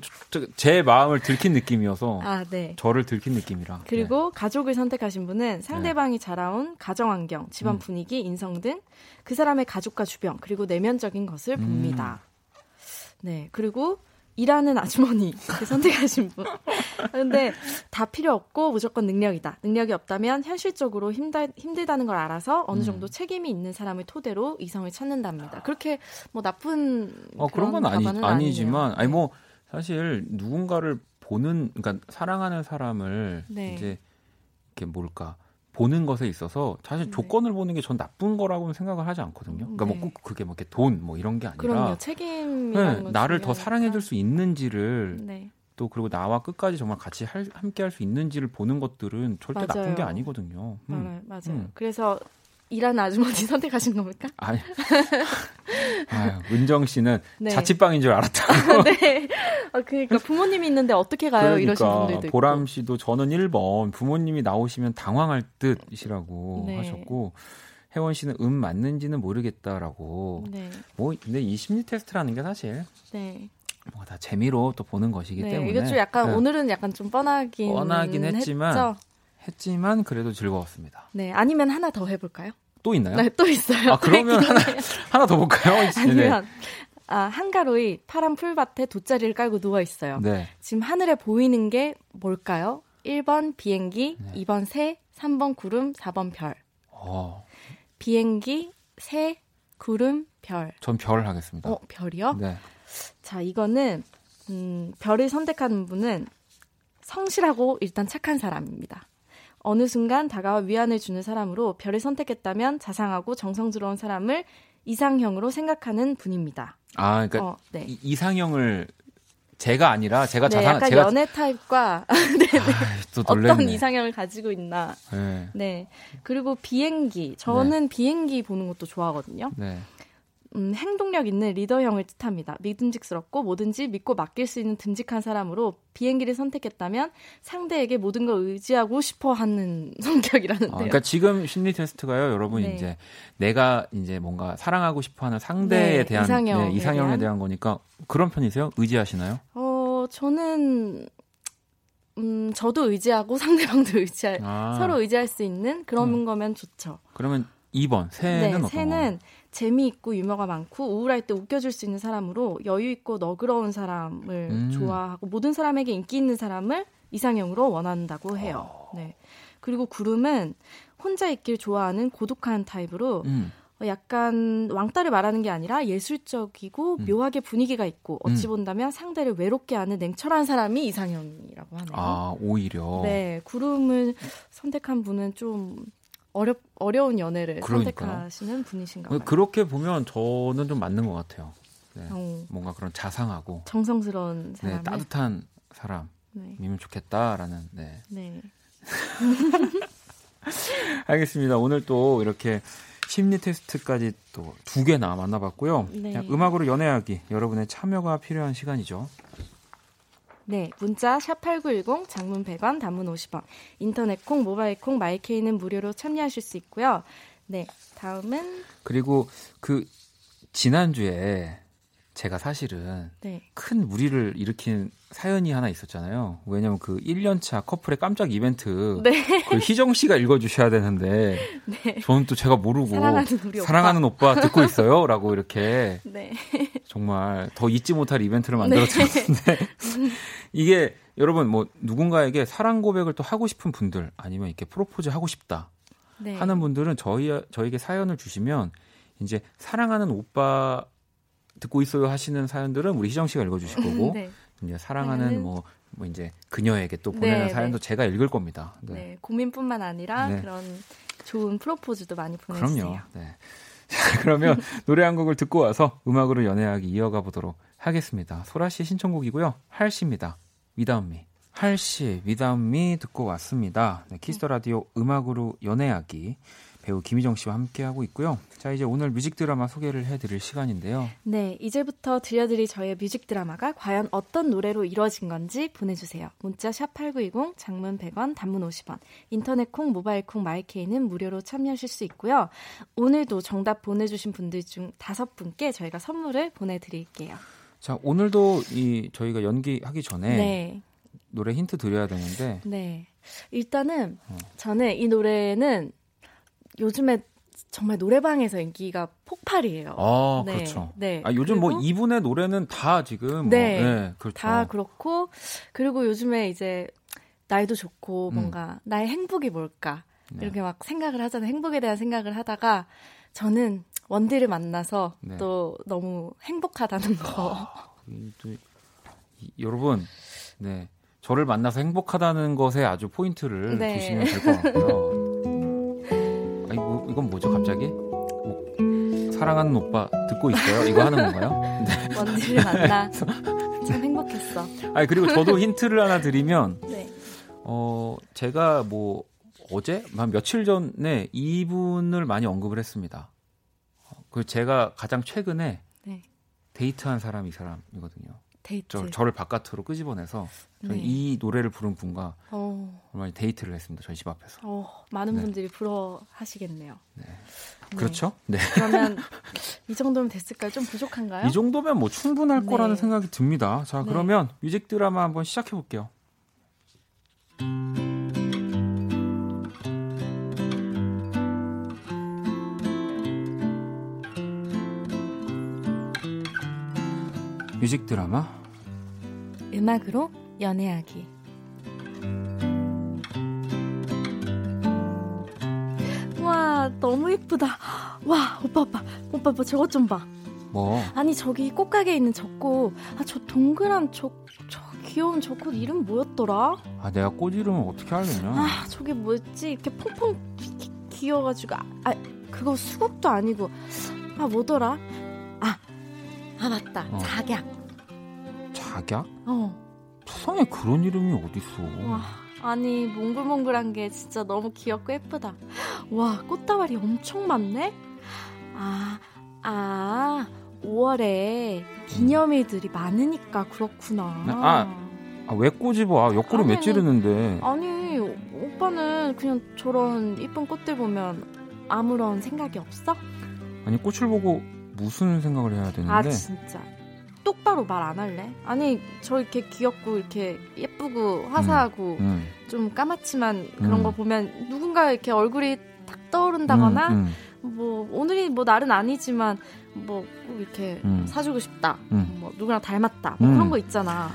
제 마음을 들킨 느낌이어서 아, 네. 저를 들킨 느낌이라. 그리고 네. 가족을 선택하신 분은 상대방이 네. 자라온 가정 환경, 집안 음. 분위기, 인성 등 그 사람의 가족과 주변 그리고 내면적인 것을 봅니다. 음. 네. 그리고 일하는 아주머니 선택하신 분. 근데 다 필요 없고 무조건 능력이다. 능력이 없다면 현실적으로 힘들, 힘들다는 걸 알아서 어느 음. 정도 음. 책임이 있는 사람을 토대로 이성을 찾는답니다. 그렇게 뭐 나쁜 어, 그런 건 아니, 아니지만 아니 뭐 사실 누군가를 보는 그러니까 사랑하는 사람을 네. 이제 이렇게 뭘까 보는 것에 있어서 사실 네. 조건을 보는 게 전 나쁜 거라고는 생각을 하지 않거든요. 그러니까 뭐 네. 뭐꼭 그게 뭐 이렇게 돈 뭐 이런 게 아니라 그럼요. 책임 네, 나를 더 사랑해 줄 수 있는지를 네. 또 그리고 나와 끝까지 정말 같이 할, 함께 할 수 있는지를 보는 것들은 절대 맞아요. 나쁜 게 아니거든요. 음. 맞아요. 맞아요. 음. 그래서 일하는 아주머니 선택하신 겁니까? 아니. 아유, 은정 씨는 네. 자취방인 줄 알았다고. 네. 아, 그러니까 부모님이 있는데 어떻게 가요? 그러니까, 이러신 분들도 있고. 보람 씨도 저는 1번 부모님이 나오시면 당황할 듯이라고 네. 하셨고 혜원 씨는 음 맞는지는 모르겠다라고. 네. 뭐 근데 이 심리 테스트라는 게 사실 네. 뭔가 다 재미로 또 보는 것이기 네, 때문에 이게 좀 약간 네. 오늘은 약간 좀 뻔하긴 뻔하긴 했지만 했죠? 했지만 그래도 즐거웠습니다. 네, 아니면 하나 더 해볼까요? 또 있나요? 네, 또 있어요. 아, 그러면 하나, 하나 더 볼까요? 아니면, 아, 한가로이 파란 풀밭에 돗자리를 깔고 누워 있어요. 네. 지금 하늘에 보이는 게 뭘까요? 1번 비행기, 네. 2번 새, 3번 구름, 4번 별. 어. 비행기, 새, 구름, 별. 전별 하겠습니다. 어, 별이요? 네. 자, 이거는, 음, 별을 선택하는 분은 성실하고 일단 착한 사람입니다. 어느 순간 다가와 위안을 주는 사람으로 별을 선택했다면 자상하고 정성스러운 사람을 이상형으로 생각하는 분입니다. 아, 그러니까 어, 네. 이, 상형을 제가 아니라 제가 네, 자상 약간 제가 연애 타입과 네, 네. 아, 어떤 이상형을 가지고 있나. 네. 네. 그리고 비행기. 저는 네. 비행기 보는 것도 좋아하거든요. 네. 음, 행동력 있는 리더형을 뜻합니다. 믿음직스럽고 뭐든지 믿고 맡길 수 있는 듬직한 사람으로 비행기를 선택했다면 상대에게 모든 걸 의지하고 싶어 하는 성격이라는데요. 어, 그러니까 지금 심리 테스트가요, 여러분 네. 이제 내가 이제 뭔가 사랑하고 싶어 하는 상대에 네, 대한 이상형, 네, 이상형에 대한. 대한 거니까 그런 편이세요? 의지하시나요? 어, 저는 음, 저도 의지하고 상대방도 의지할 아. 서로 의지할 수 있는 그런 음. 거면 좋죠. 그러면 2번 새는 네, 어떤 새는 재미있고 유머가 많고 우울할 때 웃겨줄 수 있는 사람으로 여유 있고 너그러운 사람을 음. 좋아하고 모든 사람에게 인기 있는 사람을 이상형으로 원한다고 해요. 어. 네. 그리고 구름은 혼자 있길 좋아하는 고독한 타입으로 음. 어, 약간 왕따를 말하는 게 아니라 예술적이고 음. 묘하게 분위기가 있고 어찌 음. 본다면 상대를 외롭게 하는 냉철한 사람이 이상형이라고 하네요. 아 오히려. 네 구름을 선택한 분은 좀 어려 어려운 연애를 그러니까요. 선택하시는 분이신가 봐요. 그렇게 보면 저는 좀 맞는 것 같아요. 네. 어. 뭔가 그런 자상하고 정성스러운 사람, 네, 따뜻한 사람이면 네. 좋겠다라는. 네. 네. 알겠습니다. 오늘 또 이렇게 심리 테스트까지 또 두 개나 만나봤고요. 네. 음악으로 연애하기 여러분의 참여가 필요한 시간이죠. 네, 문자 샵8910 장문 100원, 단문 50원. 인터넷 콩, 모바일 콩, 마이케이는 무료로 참여하실 수 있고요. 네, 다음은 그리고 그 지난주에 제가 사실은 네. 큰 무리를 일으킨 사연이 하나 있었잖아요. 왜냐면 그 1년차 커플의 깜짝 이벤트 네. 그 희정 씨가 읽어 주셔야 되는데 네. 저는 또 제가 모르고 사랑하는 우리 오빠. 사랑하는 오빠 듣고 있어요라고 이렇게 네. 정말 더 잊지 못할 이벤트를 만들어 드렸는데 이게 여러분 뭐 누군가에게 사랑 고백을 또 하고 싶은 분들 아니면 이렇게 프로포즈 하고 싶다 네. 하는 분들은 저희 저에게 사연을 주시면 이제 사랑하는 오빠 듣고 있어요 하시는 사연들은 우리 희정 씨가 읽어 주실 거고 네. 이제 사랑하는 뭐, 뭐 이제 그녀에게 또 보내는 네, 사연도 제가 읽을 겁니다. 네. 네. 고민뿐만 아니라 네. 그런 좋은 프로포즈도 많이 보내주세요. 그럼요. 네. 자, 그러면 노래 한 곡을 듣고 와서 음악으로 연애하기 이어가 보도록 하겠습니다. 소라 씨 신청곡이고요. 할시입니다. Me. 할시, Me 듣고 왔습니다. 네, 키스 더 라디오 음악으로 연애하기. 배우 김희정 씨와 함께하고 있고요. 자, 이제 오늘 뮤직 드라마 소개를 해드릴 시간인데요. 네, 이제부터 들려드릴 저의 뮤직 드라마가 과연 어떤 노래로 이루어진 건지 보내주세요. 문자 샵 8910, 장문 100원, 단문 50원, 인터넷 콩, 모바일 콩, 마이케이는 무료로 참여하실 수 있고요. 오늘도 정답 보내주신 분들 중 다섯 분께 저희가 선물을 보내드릴게요. 자, 오늘도 이 저희가 연기하기 전에 네, 노래 힌트 드려야 되는데 네. 일단은 어. 저는 이 노래는 요즘에 정말 노래방에서 인기가 폭발이에요. 아, 네, 그렇죠. 네. 아, 요즘 뭐 이분의 노래는 다 지금 네, 뭐, 네 그렇죠. 다 그렇고 그리고 요즘에 이제 나이도 좋고 음. 뭔가 나의 행복이 뭘까 네. 이렇게 막 생각을 하잖아요. 행복에 대한 생각을 하다가 저는 원디를 만나서 네. 또 너무 행복하다는 거. 이, 또, 이, 여러분, 네. 저를 만나서 행복하다는 것에 아주 포인트를 네. 두시면 될 것 같고요. 이건 뭐죠, 갑자기? 뭐, 사랑하는 오빠 듣고 있어요? 이거 하는 건가요? 원디를 만나 참 행복했어. 아니, 그리고 저도 힌트를 하나 드리면, 네. 어, 제가 뭐, 어제? 한 며칠 전에 이분을 많이 언급을 했습니다. 어, 그 제가 가장 최근에 네. 데이트한 사람이 이 사람이거든요. 데이트. 저, 저를 바깥으로 끄집어내서 네. 이 노래를 부른 분과 어, 얼마 전에 데이트를 했습니다. 저희 집 앞에서. 어, 많은 네. 분들이 부러하시겠네요. 네. 그렇죠? 네. 그러면 이 정도면 됐을까요? 좀 부족한가요? 이 정도면 뭐 충분할 네. 거라는 생각이 듭니다. 자, 네. 그러면 뮤직 드라마 한번 시작해 볼게요. 뮤직 드라마 음악으로 연애하기. 와, 너무 예쁘다. 와, 오빠, 오빠, 오빠, 오빠, 저것 좀 봐. 뭐 아니, 저기 꽃가게에 있는 저 꽃. 아, 저 동그란 저, 저 귀여운 저 꽃 이름 뭐였더라? 아, 내가 꽃 이름을 어떻게 알겠냐? 아, 저게 뭐였지? 이렇게 퐁퐁 귀- 귀여워가지고. 아, 아, 그거 수국도 아니고. 아, 뭐더라? 아, 아, 맞다. 어. 작약. 작약? 어. 세상에 그런 이름이 어딨어? 와, 아니 몽글몽글한 게 진짜 너무 귀엽고 예쁘다. 와, 꽃다발이 엄청 많네. 아, 아, 5월에 기념일들이 많으니까 그렇구나. 네, 아. 아, 왜 꼬집어? 아, 옆구리 왜 찌르는데? 아니, 오빠는 그냥 저런 이쁜 꽃들 보면 아무런 생각이 없어? 아니, 꽃을 보고 무슨 생각을 해야 되는데? 아, 진짜. 똑바로 말 안 할래? 아니, 저 이렇게 귀엽고 이렇게 예쁘고 화사하고 음, 좀 까맣지만 그런 음. 거 보면 누군가 이렇게 얼굴이 탁 떠오른다거나 음, 뭐 오늘이 뭐 날은 아니지만 뭐꼭 이렇게 음. 사주고 싶다 음. 뭐 누구랑 닮았다 뭐 음. 그런 거 있잖아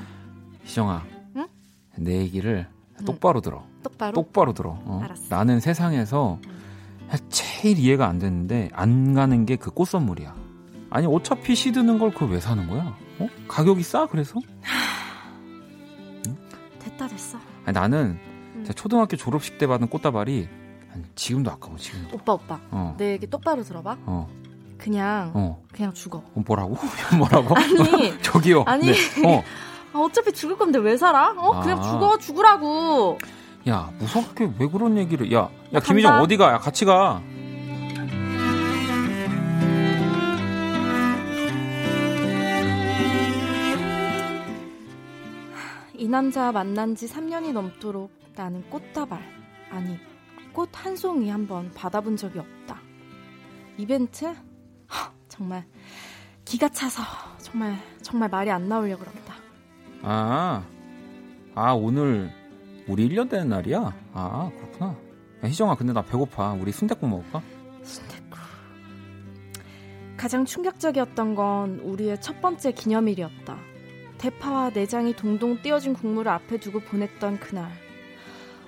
희정아, 응? 내 얘기를 응. 똑바로 들어. 똑바로 똑바로 들어. 어? 알았어. 나는 세상에서 제일 이해가 안 되는데 안 가는 게 그 꽃 선물이야. 아니 어차피 시 드는 걸 그걸 왜 사는 거야? 어? 가격이 싸 그래서? 됐다 됐어 아니, 나는 음. 제가 초등학교 졸업식 때 받은 꽃다발이 아니, 지금도 아까워 지금도. 오빠 오빠 어, 내 얘기 똑바로 들어봐 어, 그냥 어. 그냥 죽어 어, 뭐라고? 뭐라고? 아니 저기요. 아니. 네. 어. 아, 어차피 죽을 건데 왜 살아? 어 그냥 아. 죽어 죽으라고 야 무섭게 왜 그런 얘기를? 야, 야나 김희정 간다. 어디 가? 야 같이 가. 남자 만난 지 3년이 넘도록 나는 꽃다발, 아니, 꽃 한 송이 한번 받아본 적이 없다. 이벤트? 허, 정말 기가 차서 정말 정말 말이 안 나오려 그런다. 아, 아 오늘 우리 1년 되는 날이야? 아 그렇구나. 야, 희정아 근데 나 배고파. 우리 순댓국 먹을까? 순댓국. 가장 충격적이었던 건 우리의 첫 번째 기념일이었다. 대파와 내장이 동동 띄어진 국물을 앞에 두고 보냈던 그날.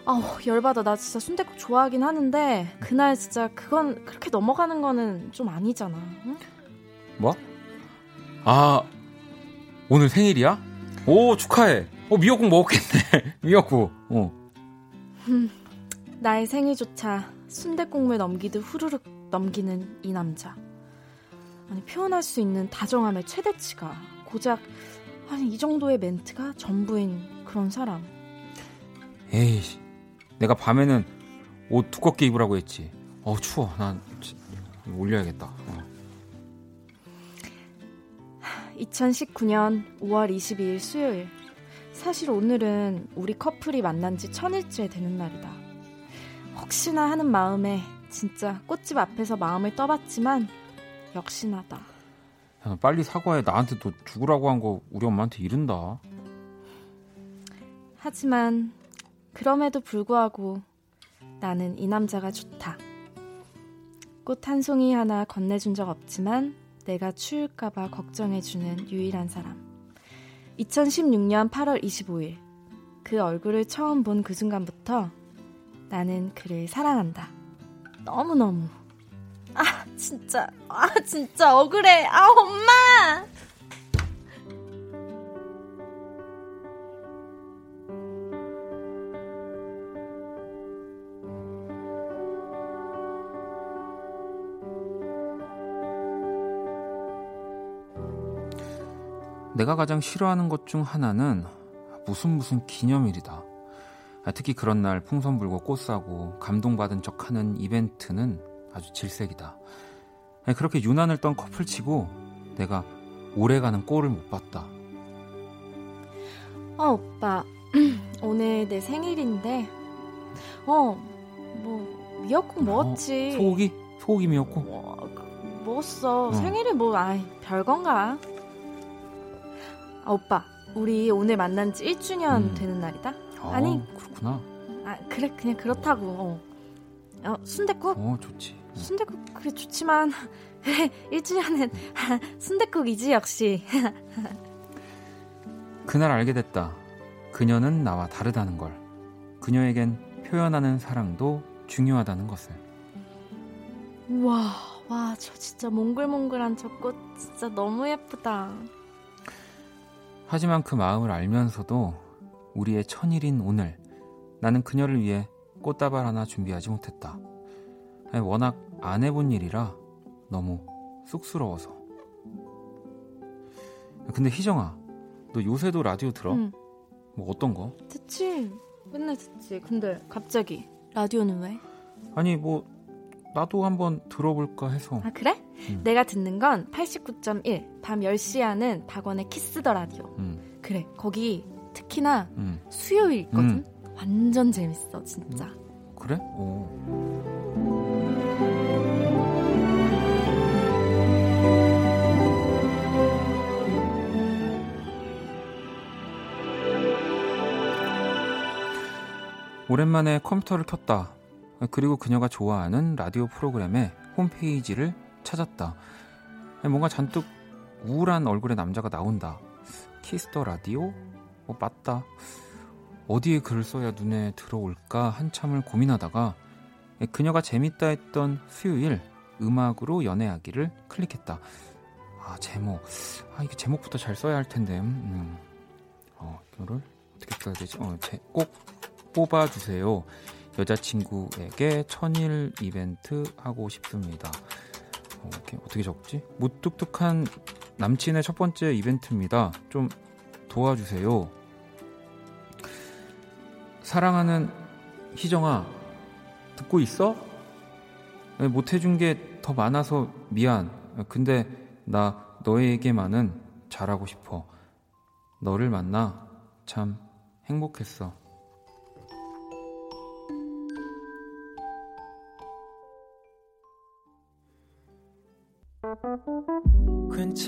아우 열받아 나 진짜 순댓국 좋아하긴 하는데 그날 진짜 그건 그렇게 넘어가는 거는 좀 아니잖아. 응? 뭐? 아 오늘 생일이야? 오 축하해. 어 미역국 먹었겠네. 미역국. 어. 나의 생일조차 순댓국물 넘기듯 후루룩 넘기는 이 남자. 아니 표현할 수 있는 다정함의 최대치가 고작 아니 이 정도의 멘트가 전부인 그런 사람. 에이 내가 밤에는 옷 두껍게 입으라고 했지. 어 추워. 난 지- 올려야겠다. 어. 2019년 5월 22일 수요일. 사실 오늘은 우리 커플이 만난 지 천일째 되는 날이다. 혹시나 하는 마음에 진짜 꽃집 앞에서 마음을 떠봤지만 역시나 다. 야, 너 빨리 사과해. 나한테 너 죽으라고 한 거 우리 엄마한테 이른다. 하지만 그럼에도 불구하고 나는 이 남자가 좋다. 꽃 한 송이 하나 건네준 적 없지만 내가 추울까봐 걱정해주는 유일한 사람. 2016년 8월 25일. 그 얼굴을 처음 본 그 순간부터 나는 그를 사랑한다. 너무너무. 아, 진짜. 아, 진짜 억울해. 아, 엄마! 내가 가장 싫어하는 것 중 하나는 무슨 무슨 기념일이다. 아, 특히 그런 날 풍선 불고 꽃 사고 감동받은 척 하는 이벤트는 아주 질색이다. 그렇게 유난을 떤 커플치고 내가 오래가는 꼴을 못 봤다. 어, 오빠. 오늘 내 생일인데, 어, 뭐, 미역국 먹었지. 어, 소고기? 소고기 미역국? 뭐, 그, 먹었어. 어. 생일이 뭐, 아이, 별건가? 아, 오빠. 우리 오늘 만난 지 1주년 음. 되는 날이다? 어, 아니. 그렇구나. 아, 그래, 그냥 그렇다고. 어, 어 순댓국? 어 좋지. 순댓국, 그래, 좋지만. 그래, 1주년은 순댓국이지, 역시. 그날 알게 됐다. 그녀는 나와 다르다는 걸. 그녀에겐 표현하는 사랑도 중요하다는 것을. 우와, 와, 저 진짜 몽글몽글한 저 꽃 진짜 너무 예쁘다. 하지만 그 마음을 알면서도 우리의 천일인 오늘 나는 그녀를 위해 꽃다발 하나 준비하지 못했다. 아니, 워낙 안 해본 일이라 너무 쑥스러워서. 근데 희정아, 너 요새도 라디오 들어? 응. 뭐 어떤 거? 듣지. 맨날 듣지. 근데 갑자기 라디오는 왜? 아니 뭐 나도 한번 들어볼까 해서. 아 그래? 음. 내가 듣는 건 89.1. 밤 10시에 하는 박원의 키스 더 라디오. 음, 그래. 거기 특히나 음. 수요일 있거든. 완전 재밌어, 진짜. 그래? 오. 오랜만에 컴퓨터를 켰다. 그리고 그녀가 좋아하는 라디오 프로그램의 홈페이지를 찾았다. 뭔가 잔뜩 우울한 얼굴의 남자가 나온다. 키스 더 라디오? 어, 맞다. 어디에 글을 써야 눈에 들어올까 한참을 고민하다가 그녀가 재밌다 했던 수요일 음악으로 연애하기를 클릭했다. 아 제목 아 이게 제목부터 잘 써야 할 텐데 음. 어 이거를 어떻게 써야 되지? 어꼭 뽑아주세요. 여자친구에게 천일 이벤트 하고 싶습니다. 어, 이렇게 어떻게 적지? 무뚝뚝한 남친의 첫 번째 이벤트입니다. 좀 도와주세요. 사랑하는 희정아, 듣고 있어? 네, 못해준 게 더 많아서 미안. 근데 나 너에게만은 잘하고 싶어. 너를 만나 참 행복했어.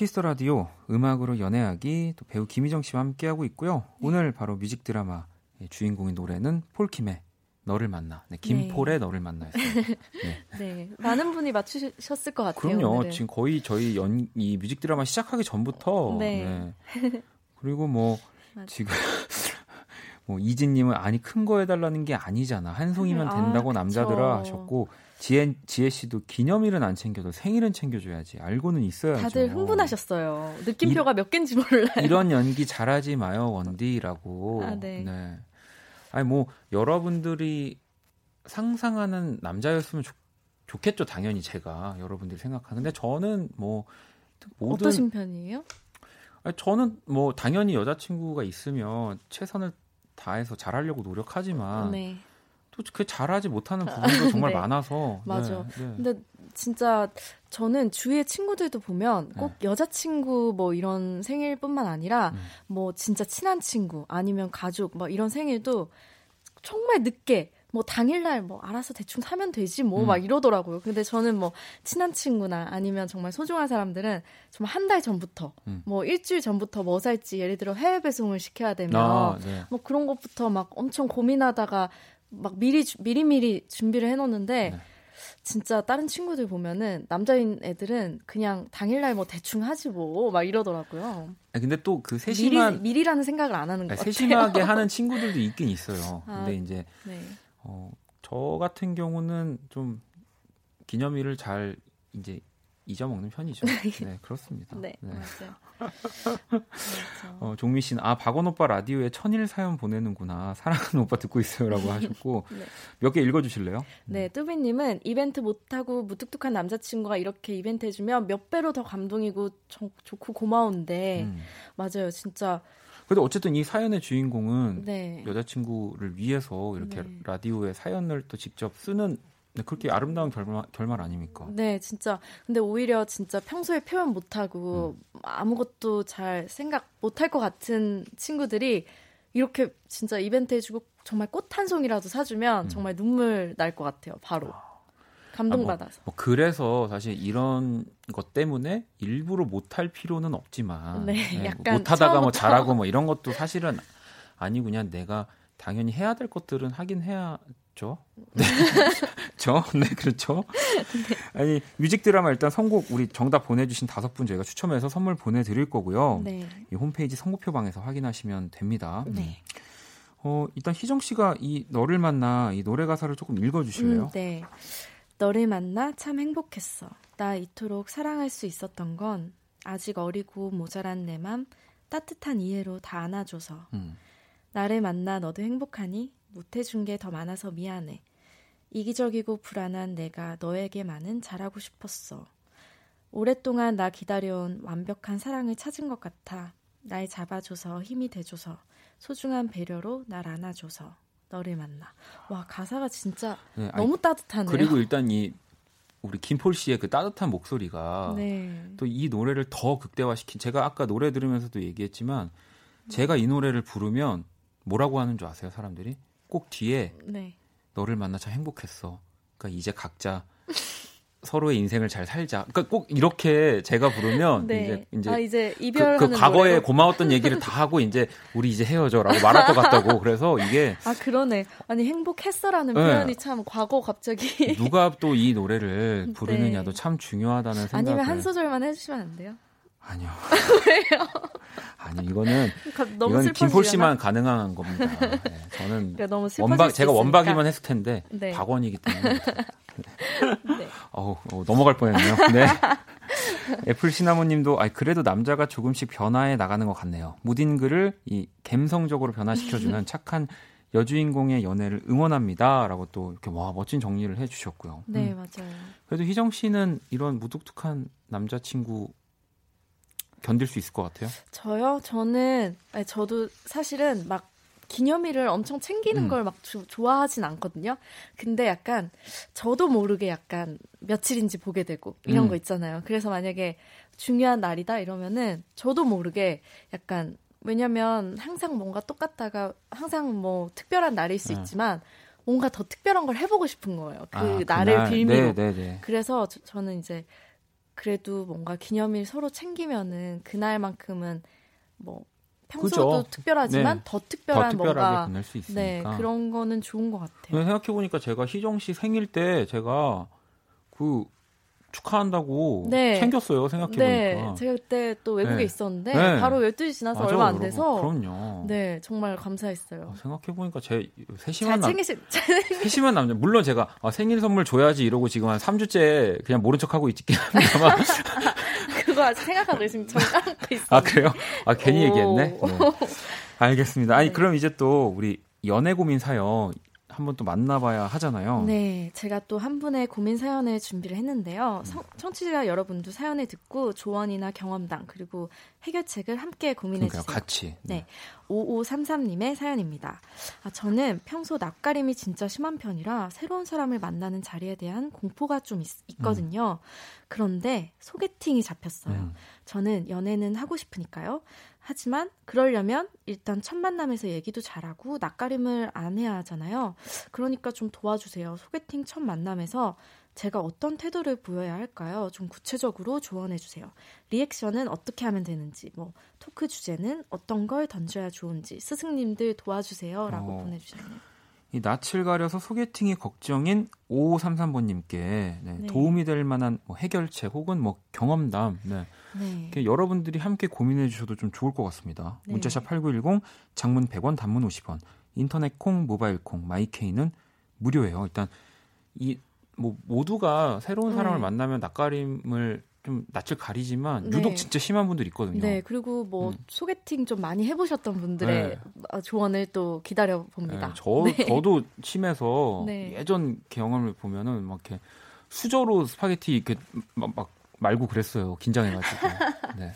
키스 더 라디오 음악으로 연애하기 또 배우 김희정 씨와 함께하고 있고요. 오늘 바로 뮤직 드라마 주인공인 노래는 폴킴의 너를 만나. 네, 김폴의 너를 만나였습니다. 네. 네, 많은 분이 맞추셨을 것 같아요. 그럼요. 오늘은. 지금 거의 저희 연, 이 뮤직 드라마 시작하기 전부터. 네. 네. 그리고 뭐. 지금, 뭐, 이진 님은 아니, 큰 거 해달라는 게 아니잖아. 한 송이면 아, 된다고 그쵸. 남자들아 하셨고, 지혜, 지혜 씨도 기념일은 안 챙겨도 생일은 챙겨줘야지. 알고는 있어야죠. 다들 흥분하셨어요. 느낌표가 몇 개인지 몰라요. 이런 연기 잘하지 마요, 원디라고. 아, 네. 아니, 뭐, 여러분들이 상상하는 남자였으면 좋, 좋겠죠, 당연히 제가. 여러분들이 생각하는데, 저는 뭐, 모든. 어떠신 편이에요? 아니, 저는 뭐, 당연히 여자친구가 있으면 최선을 다해서 잘하려고 노력하지만, 네. 또그 잘하지 못하는 부분도 정말 네. 많아서. 맞아. 네, 네. 근데 진짜 저는 주위의 친구들도 보면 꼭 여자친구 뭐 이런 생일뿐만 아니라 네. 음. 뭐 진짜 친한 친구 아니면 가족 뭐 이런 생일도 정말 늦게 뭐 당일날 뭐 알아서 대충 사면 되지 뭐 음. 막 이러더라고요. 근데 저는 뭐 친한 친구나 아니면 정말 소중한 사람들은 정말 한 달 전부터 음. 뭐 일주일 전부터 뭐 살지 예를 들어 해외 배송을 시켜야 되면 아, 네. 뭐 그런 것부터 막 엄청 고민하다가 막 미리 주- 미리 미리 준비를 해놓는데 네. 진짜 다른 친구들 보면은 남자인 애들은 그냥 당일날 뭐 대충 하지 뭐 막 이러더라고요. 아니, 근데 또그 미리 세심한, 미리 라는 생각을 안 하는 같아요. 세심하게 하는 친구들도 있긴 있어요. 아, 근데 이제, 네. 어, 저 같은 경우는 좀 기념일을 잘 이제 잊어먹는 편이죠. 네, 그렇습니다. 네, 네. 맞아요. 맞아. 어, 종미 씨는 아 박원 오빠 라디오에 천일 사연 보내는구나 사랑하는 오빠 듣고 있어요라고 하셨고 네. 몇개 읽어주실래요? 네, 뚜비님은 이벤트 못하고 무뚝뚝한 남자친구가 이렇게 이벤트 해주면 몇 배로 더 감동이고 저- 좋고 고마운데 음. 맞아요, 진짜 근데 어쨌든 이 사연의 주인공은 네, 여자친구를 위해서 이렇게 네. 라디오에 사연을 또 직접 쓰는 네, 그렇게 아름다운 결말, 결말 아닙니까? 네, 진짜. 근데 오히려 진짜 평소에 표현 못하고 음. 아무것도 잘 생각 못할 것 같은 친구들이 이렇게 진짜 이벤트 해주고 정말 꽃 한 송이라도 사주면 음. 정말 눈물 날 것 같아요, 바로. 감동받아서. 뭐 그래서 사실 이런 것 때문에 일부러 못할 필요는 없지만 네, 뭐 약간 못하다가 뭐 처음부터. 잘하고 뭐 이런 것도 사실은 아니고 그냥 내가 당연히 해야 될 것들은 하긴 해야 죠. 네. 저? 네, 그렇죠. 아니, 뮤직 드라마 일단 선곡 우리 정답 보내주신 다섯 분 저희가 추첨해서 선물 보내드릴 거고요. 네. 이 홈페이지 선곡표방에서 확인하시면 됩니다. 네. 어, 일단 희정 씨가 이 너를 만나 이 노래 가사를 조금 읽어주실래요? 음, 네. 너를 만나 참 행복했어. 나 이토록 사랑할 수 있었던 건 아직 어리고 모자란 내 맘 따뜻한 이해로 다 안아줘서 음. 나를 만나 너도 행복하니 못해준 게 더 많아서 미안해. 이기적이고 불안한 내가 너에게만은 잘하고 싶었어. 오랫동안 나 기다려온 완벽한 사랑을 찾은 것 같아. 날 잡아줘서 힘이 돼줘서 소중한 배려로 날 안아줘서 너를 만나. 와 가사가 진짜 네, 아니, 너무 따뜻하네요. 그리고 일단 이 우리 김폴 씨의 그 따뜻한 목소리가 네. 또이 노래를 더 극대화시킨 제가 아까 노래 들으면서도 얘기했지만 제가 이 노래를 부르면 뭐라고 하는 줄 아세요 사람들이 꼭 뒤에 네. 너를 만나 참 행복했어 그러니까 이제 각자 서로의 인생을 잘 살자 그러니까 꼭 이렇게 제가 부르면 네. 이제 이제 아 이제 그, 이별하는 그 과거에 노래로? 고마웠던 얘기를 다 하고 이제 우리 이제 헤어져라고 말할 것 같다고 그래서 이게 아 그러네. 아니 행복했어라는 네. 표현이 참 과거 갑자기 누가 또 이 노래를 부르느냐도 네. 참 중요하다는 생각을 아니면 한 소절만 해주시면 안 돼요? 아니요 아니 이거는 가- 너무 이건. 김폴 씨만 가능한 겁니다. 네, 저는 그러니까 원박 수 제가. 원박이면 했을 텐데 네. 박원이기 때문에 네. 어우, 어, 넘어갈 뻔했네요. 네. 애플 시나모님도 아 그래도 남자가 조금씩 변화해 나가는 것 같네요. 무딘 글을 이 감성적으로 변화시켜주는 착한 여주인공의 연애를 응원합니다라고 또 이렇게 와 멋진 정리를 해주셨고요. 네, 음. 맞아요. 그래도 희정 씨는 이런 무뚝뚝한 남자친구 견딜 수 있을 것 같아요. 저요? 저는 아니, 저도 사실은 막 기념일을 엄청 챙기는 음. 걸막 좋아하진 않거든요. 근데 약간 저도 모르게 약간 며칠인지 보게 되고 이런 음. 거 있잖아요. 그래서 만약에 중요한 날이다 이러면은 저도 모르게 약간 왜냐면 항상 뭔가 똑같다가 항상 뭐 특별한 날일 수 네. 있지만 뭔가 더 특별한 걸 해보고 싶은 거예요. 그 아, 날을 그날. 빌미로. 네, 네, 네. 그래서 저, 저는 이제 그래도 뭔가 기념일 서로 챙기면은 그날만큼은 뭐 평소도 그죠. 특별하지만 네. 더더 특별한 특별하게 뭔가 보낼 수 있으니까. 네 그런 거는 좋은 것 같아요. 생각해 보니까 제가 희정 씨 생일 때 제가 그 축하한다고 네. 챙겼어요. 생각해 네, 보니까. 제가 그때 또 외국에 네. 있었는데 네. 바로 12시 지나서 맞아, 얼마 안. 돼서 그럼요. 네 정말 감사했어요. 생각해 보니까 제잘 세심한 남 챙기실 세심한 남자. 물론 제가 아, 생일 선물 줘야지 이러고 지금 한 3주째 그냥 모른 척 하고 있긴 합니다만. 그거 아직 생각하고 전 까먹고 있어요. 아 그래요? 아 괜히 오. 얘기했네. 네. 알겠습니다. 아니 네. 그럼 이제 또 우리 연애 고민 사연 한번 또 만나봐야 하잖아요. 네, 제가 또 한 분의 고민 사연을 준비를 했는데요. 성- 청취자 여러분도 사연을 듣고 조언이나 경험담 그리고 해결책을 함께 고민해 그러니까요, 주세요. 같이. 네. 5533님의 사연입니다. 아, 저는 평소 낯가림이 진짜 심한 편이라 새로운 사람을 만나는 자리에 대한 공포가 좀 있, 거든요 그런데 소개팅이 잡혔어요. 음. 저는 연애는 하고 싶으니까요. 하지만 그러려면 일단 첫 만남에서 얘기도 잘하고 낯가림을 안 해야 하잖아요. 그러니까 좀 도와주세요. 소개팅 첫 만남에서 제가 어떤 태도를 보여야 할까요? 좀 구체적으로 조언해 주세요. 리액션은 어떻게 하면 되는지, 뭐 토크 주제는 어떤 걸 던져야 좋은지 스승님들 도와주세요라고 어. 보내주셨네요. 이 낯을 가려서 소개팅이 걱정인 5533번님께 네, 네. 도움이 될 만한 뭐 해결책 혹은 뭐 경험담 네. 네. 이렇게 여러분들이 함께 고민해 주셔도 좀 좋을 것 같습니다. 네. 문자샵 8910 장문 100원 단문 50원 인터넷 콩 모바일 콩 마이케이는 무료예요. 일단 이 뭐 모두가 새로운 사람을 네. 만나면 낯가림을 좀 낯을 가리지만 네. 유독 진짜 심한 분들 있거든요. 네, 그리고 뭐 음. 소개팅 좀 많이 해보셨던 분들의 네. 어, 조언을 또 기다려 네, 봅니다. 저 저도 심해서 네. 예전 경험을 보면은 막 이렇게 수저로 스파게티 이렇게 막, 막 말고 그랬어요. 긴장해가지고. 네.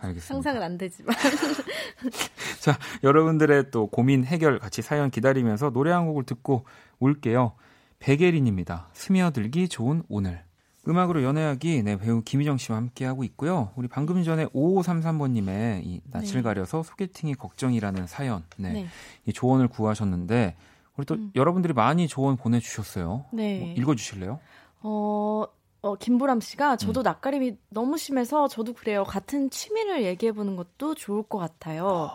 알겠습니다. 상상은 안 되지만. 자, 여러분들의 또 고민 해결 같이 사연 기다리면서 노래 한 곡을 듣고 올게요. 백예린입니다. 스며들기 좋은 오늘. 음악으로 연애하기 네, 배우 김희정 씨와 함께하고 있고요. 우리 방금 전에 5533번님의 이 낯을 네. 가려서 소개팅이 걱정이라는 사연, 네, 네. 이 조언을 구하셨는데 우리 또 음. 여러분들이 많이 조언 보내주셨어요. 네. 뭐 읽어주실래요? 어, 어, 김보람 씨가 음. 저도 낯가림이 너무 심해서 저도 그래요. 같은 취미를 얘기해 보는 것도 좋을 것 같아요.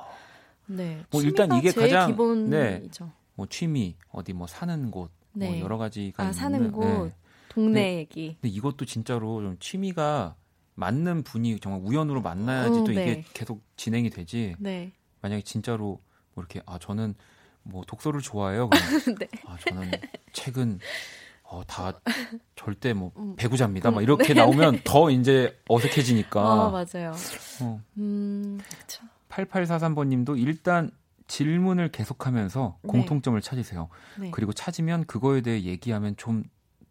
네. 뭐 일단 이게 가장- 기본이죠. 뭐 취미, 어디 뭐 사는 곳, 뭐 네. 여러 가지가 아, 있는데, 사는 곳, 동네 네. 얘기. 근데 이것도 진짜로 좀 취미가 맞는 분이 정말 우연으로 만나야지 어, 또 네. 이게 계속 진행이 되지. 네. 만약에 진짜로 뭐 이렇게 아 저는 뭐 독서를 좋아해요. 네. 아 저는 책은 어, 다 절대 뭐 음. 배구자입니다. 막 음, 이렇게 네, 나오면 더 이제 어색해지니까. 아, 맞아요. 어. 음, 그렇죠. 8843번님도 일단 질문을 계속하면서 네. 공통점을 찾으세요. 네. 그리고 찾으면 그거에 대해 얘기하면 좀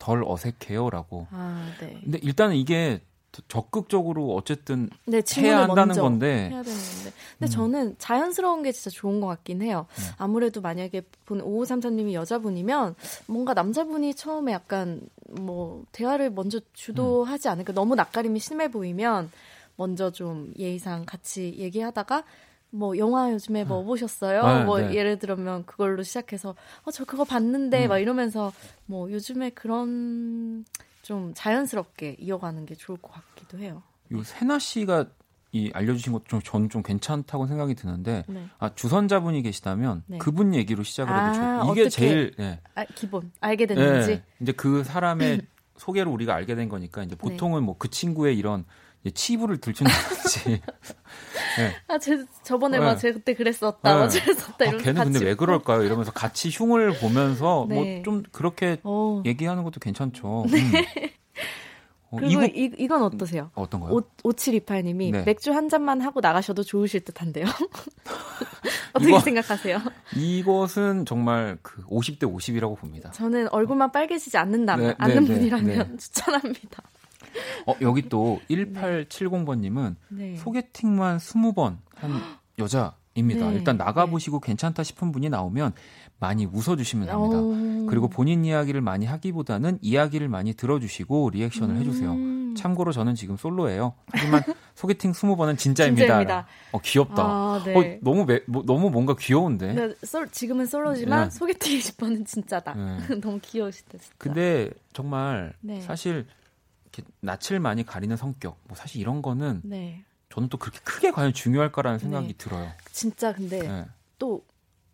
덜 어색해요라고. 아, 네. 근데 일단은 이게 적극적으로 어쨌든 네, 해야 한다는 건데 해야 되는 건데. 근데 음. 저는 자연스러운 게 진짜 좋은 것 같긴 해요. 네. 아무래도 만약에 본 5533님이 여자분이면 뭔가 남자분이 처음에 약간 뭐 대화를 먼저 주도하지 않을까. 너무 낯가림이 심해 보이면 먼저 좀 예의상 같이 얘기하다가 뭐 영화 요즘에 뭐 보셨어요? 네, 뭐 네. 예를 들면 그걸로 시작해서 어 저 그거 봤는데 음. 막 이러면서 뭐 요즘에 그런 좀 자연스럽게 이어가는 게 좋을 것 같기도 해요. 이 세나 씨가 이 알려주신 것도 좀 저는 좀 괜찮다고 생각이 드는데 네. 아 주선자분이 계시다면 네. 그분 얘기로 시작을 해도 아, 좋고 이게 제일 네. 아, 기본 알게 됐는지. 네. 이제 그 사람의 소개로 우리가 알게 된 거니까 이제 보통은 뭐 그 친구의 이런 치부를 들춘다든지 네. 아, 제, 저번에 네. 막 제가 그때 그랬었다, 네. 어쨌었다 아, 이러면서 걔는 근데 왜. 그럴까요? 이러면서 같이 흉을 보면서 네. 뭐좀 그렇게 어, 얘기하는 것도 괜찮죠. 네. 음. 어, 그리고 이곡 이, 이건 어떠세요? 어떤 거요? 5728님이 네. 맥주 한 잔만 하고 나가셔도 좋으실 듯한데요. 어떻게 이거- 생각하세요? 이것은 정말 그 50대 50이라고 봅니다. 저는 얼굴만 빨개지지 않는다면 네, 않는 네, 네, 분이라면 추천합니다. 어, 여기 또 1870번님은 네. 소개팅만 20번 한 여자 입니다. 네, 일단 나가보시고 괜찮다 싶은 분이 나오면 많이 웃어주시면 됩니다. 오. 그리고 본인 이야기를 많이 하기보다는 이야기를 많이 들어주시고 리액션을 해주세요. 음. 참고로 저는 지금 솔로예요. 하지만 소개팅 20번은 진짜입니다. 진짜입니다. 어, 귀엽다. 아, 네. 어, 너무 매, 뭐, 너무 뭔가 귀여운데. 네, 솔- 지금은 솔로지만 네. 소개팅 20번은 진짜다. 네. 너무 귀여우시다, 진짜. 근데 정말 네. 사실 이렇게 낯을 많이 가리는 성격, 뭐 사실 이런 거는 네. 저는 또 그렇게 크게 과연 중요할까라는 생각이 네. 들어요. 진짜 근데 네. 또,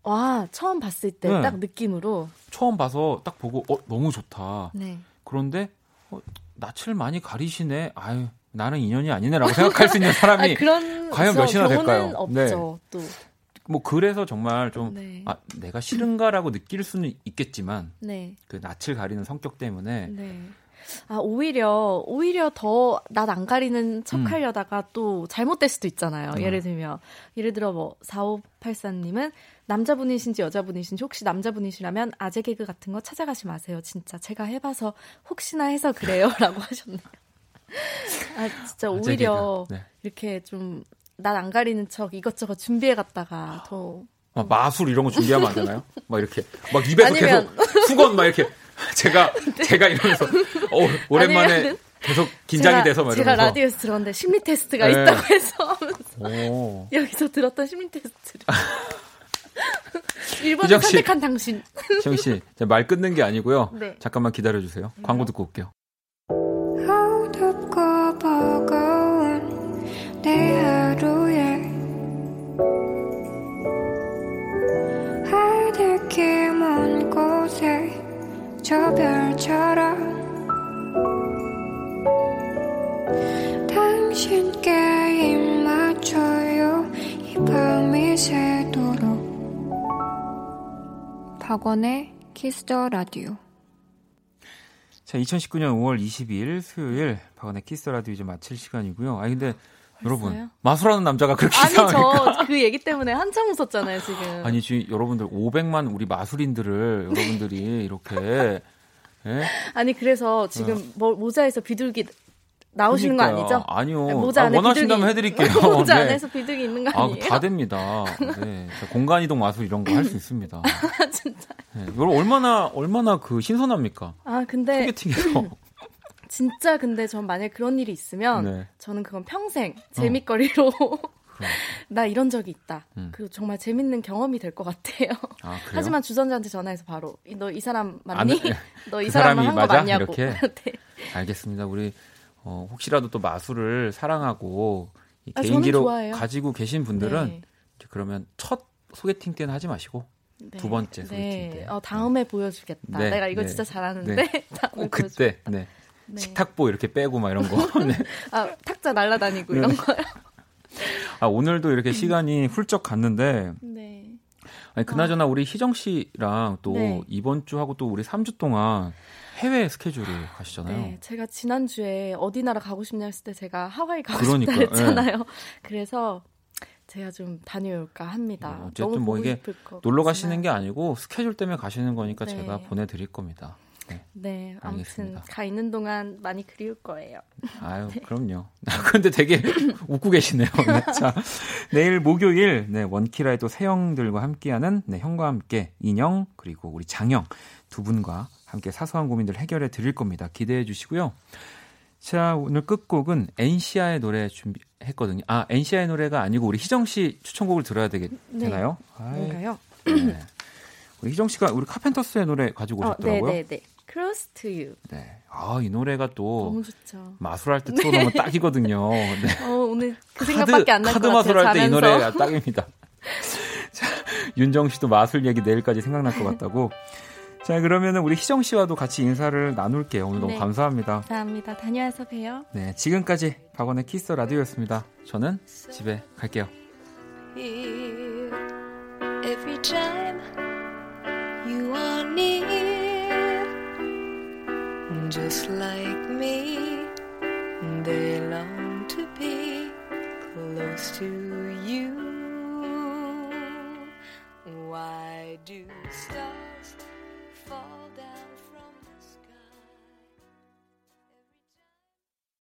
와, 처음 봤을 때 네. 딱 느낌으로. 처음 봐서 딱 보고 어 너무 좋다. 네. 그런데 어, 낯을 많이 가리시네. 아유 나는 인연이 아니네라고 생각할 수 있는 사람이 아, 과연 저 몇이나 될까요? 없죠. 또. 뭐 그래서 정말 좀 네. 아, 내가 싫은가라고 느낄 수는 있겠지만 네. 그 낯을 가리는 성격 때문에 네. 아, 오히려, 오히려 더 낯 안 가리는 척 음. 하려다가 또 잘못될 수도 있잖아요. 음. 예를 들면, 예를 들어 뭐, 4584님은 남자분이신지 여자분이신지 혹시 남자분이시라면 아재 개그 같은 거 찾아가지 마세요. 진짜 제가 해봐서 혹시나 해서 그래요. 라고 하셨네요. 아, 진짜 오히려. 네. 이렇게 좀낯안 가리는 척 이것저것 준비해 갔다가 더. 막 마술 이런 거 준비하면 안 되나요? 막 이렇게 막 입에서 아니면- 계속 수건 막 이렇게 제가 제가 이러면서 어, 오랜만에 계속 긴장이 제가, 돼서 막 제가 라디오에서 들었는데 심리 테스트가 네. 있다고 해서 오. 여기서 들었던 심리 테스트를. 1번을 희정 씨. 선택한 당신. 시영 씨, 말 끊는 게 아니고요. 네. 잠깐만 기다려 주세요. 광고 듣고 올게요. 저 별처럼 당신께 입 맞춰요. 이 밤이 새도록. 박원의 키스 더 라디오 자, 2019년 5월 22일 수요일 박원의 키스 더 라디오 이제 마칠 시간이고요. 아니 근데 여러분 마술하는 남자가 그렇게 아니? 저 그 얘기 때문에 한참 웃었잖아요 지금. 아니 지금 여러분들 500만 우리 마술인들을 여러분들이 이렇게 예? 아니, 그래서 지금 뭐, 모자에서 비둘기 나오시는 거 그러니까요. 아니죠? 아니요. 아니, 모자 아, 안에 원하신다면 비둘기. 해드릴게요. 모자 네. 안에서 비둘기 있는 거 아, 아니에요? 다 됩니다. 네. 자, 공간 이동 마술 이런 거 할 수 있습니다. 진짜. 네. 이걸 얼마나 얼마나 그 신선합니까? 아 근데 소개팅에서. 진짜 근데 전 만약 그런 일이 있으면 네. 어. 저는 그건 평생 재밌거리로 나 이런 적이 있다. 음. 그 정말 재밌는 경험이 될 것 같아요. 아? 하지만 주선자한테 전화해서 바로 너 이 사람 안- 맞니? 너이 그 사람이 한거 맞아? 맞냐고. 이렇게? 네. 알겠습니다. 우리 어, 혹시라도 또 마술을 사랑하고 이 아, 개인기로. 가지고 계신 분들은 네. 그러면 첫 소개팅 때는 하지 마시고 네. 두 번째 소개팅 네. 때. 어, 다음에 보여주겠다. 네, 내가 이거 네. 진짜 잘하는데 네. 꼭 그때 네. 네. 식탁보 이렇게 빼고 막 이런 거. 네. 아 탁자 날라다니고 이런 거요. 아, 오늘도 이렇게 시간이 훌쩍 갔는데 네. 아니 그나저나 우리 희정 씨랑 또 네. 이번 주 하고 또 우리 3주 동안 해외 스케줄을 가시잖아요. 네, 제가 지난주에 어디 나라 가고 싶냐 했을 때 제가 하와이 가고 그러니까, 싶다 했잖아요. 그래서 제가 좀 다녀올까 합니다. 어, 어쨌든 뭐 이게 놀러. 가시는 게 아니고 스케줄 때문에 가시는 거니까 네. 제가 보내드릴 겁니다. 네. 네, 아무튼 알겠습니다. 가 있는 동안 많이 그리울 거예요. 아유, 그럼요. 근데 되게 웃고 계시네요. 네, 자, 내일 목요일, 네, 원키라의 또 새형들과 함께하는, 네, 형과 함께 인형, 그리고 우리 장형 두 분과 함께 사소한 고민들 해결해 드릴 겁니다. 기대해 주시고요. 자, 오늘 끝곡은 엔시아의 노래 준비했거든요. 아, 엔시아의 노래가 아니고 우리 희정 씨 추천곡을 들어야 되겠, 네. 아이, 뭔가요? 네. 우리 희정 씨가 우리 카펜터스의 노래 가지고 어, 네, 오셨더라고요. 네, 네. Close to you. 네. 아, 이 노래가 또 너무 좋죠. 마술할 때 틀어놓으면 딱이거든요. 네. 어, 오늘 그 생각밖에 안 날것 카드 같아요. 마술할 때 이. 노래가 딱입니다. 자, 윤정 씨도 마술 얘기 내일까지 생각날 것 같다고. 자, 그러면은 우리 희정 씨와도 같이 인사를 나눌게요. 오늘 너무 네. 감사합니다. 감사합니다. 다녀와서 봬요. 네, 지금까지 박원의 키스 더 라디오였습니다. 저는 집에 갈게요. every time you are near. just like me, they long to be close to you. Why do stars fall?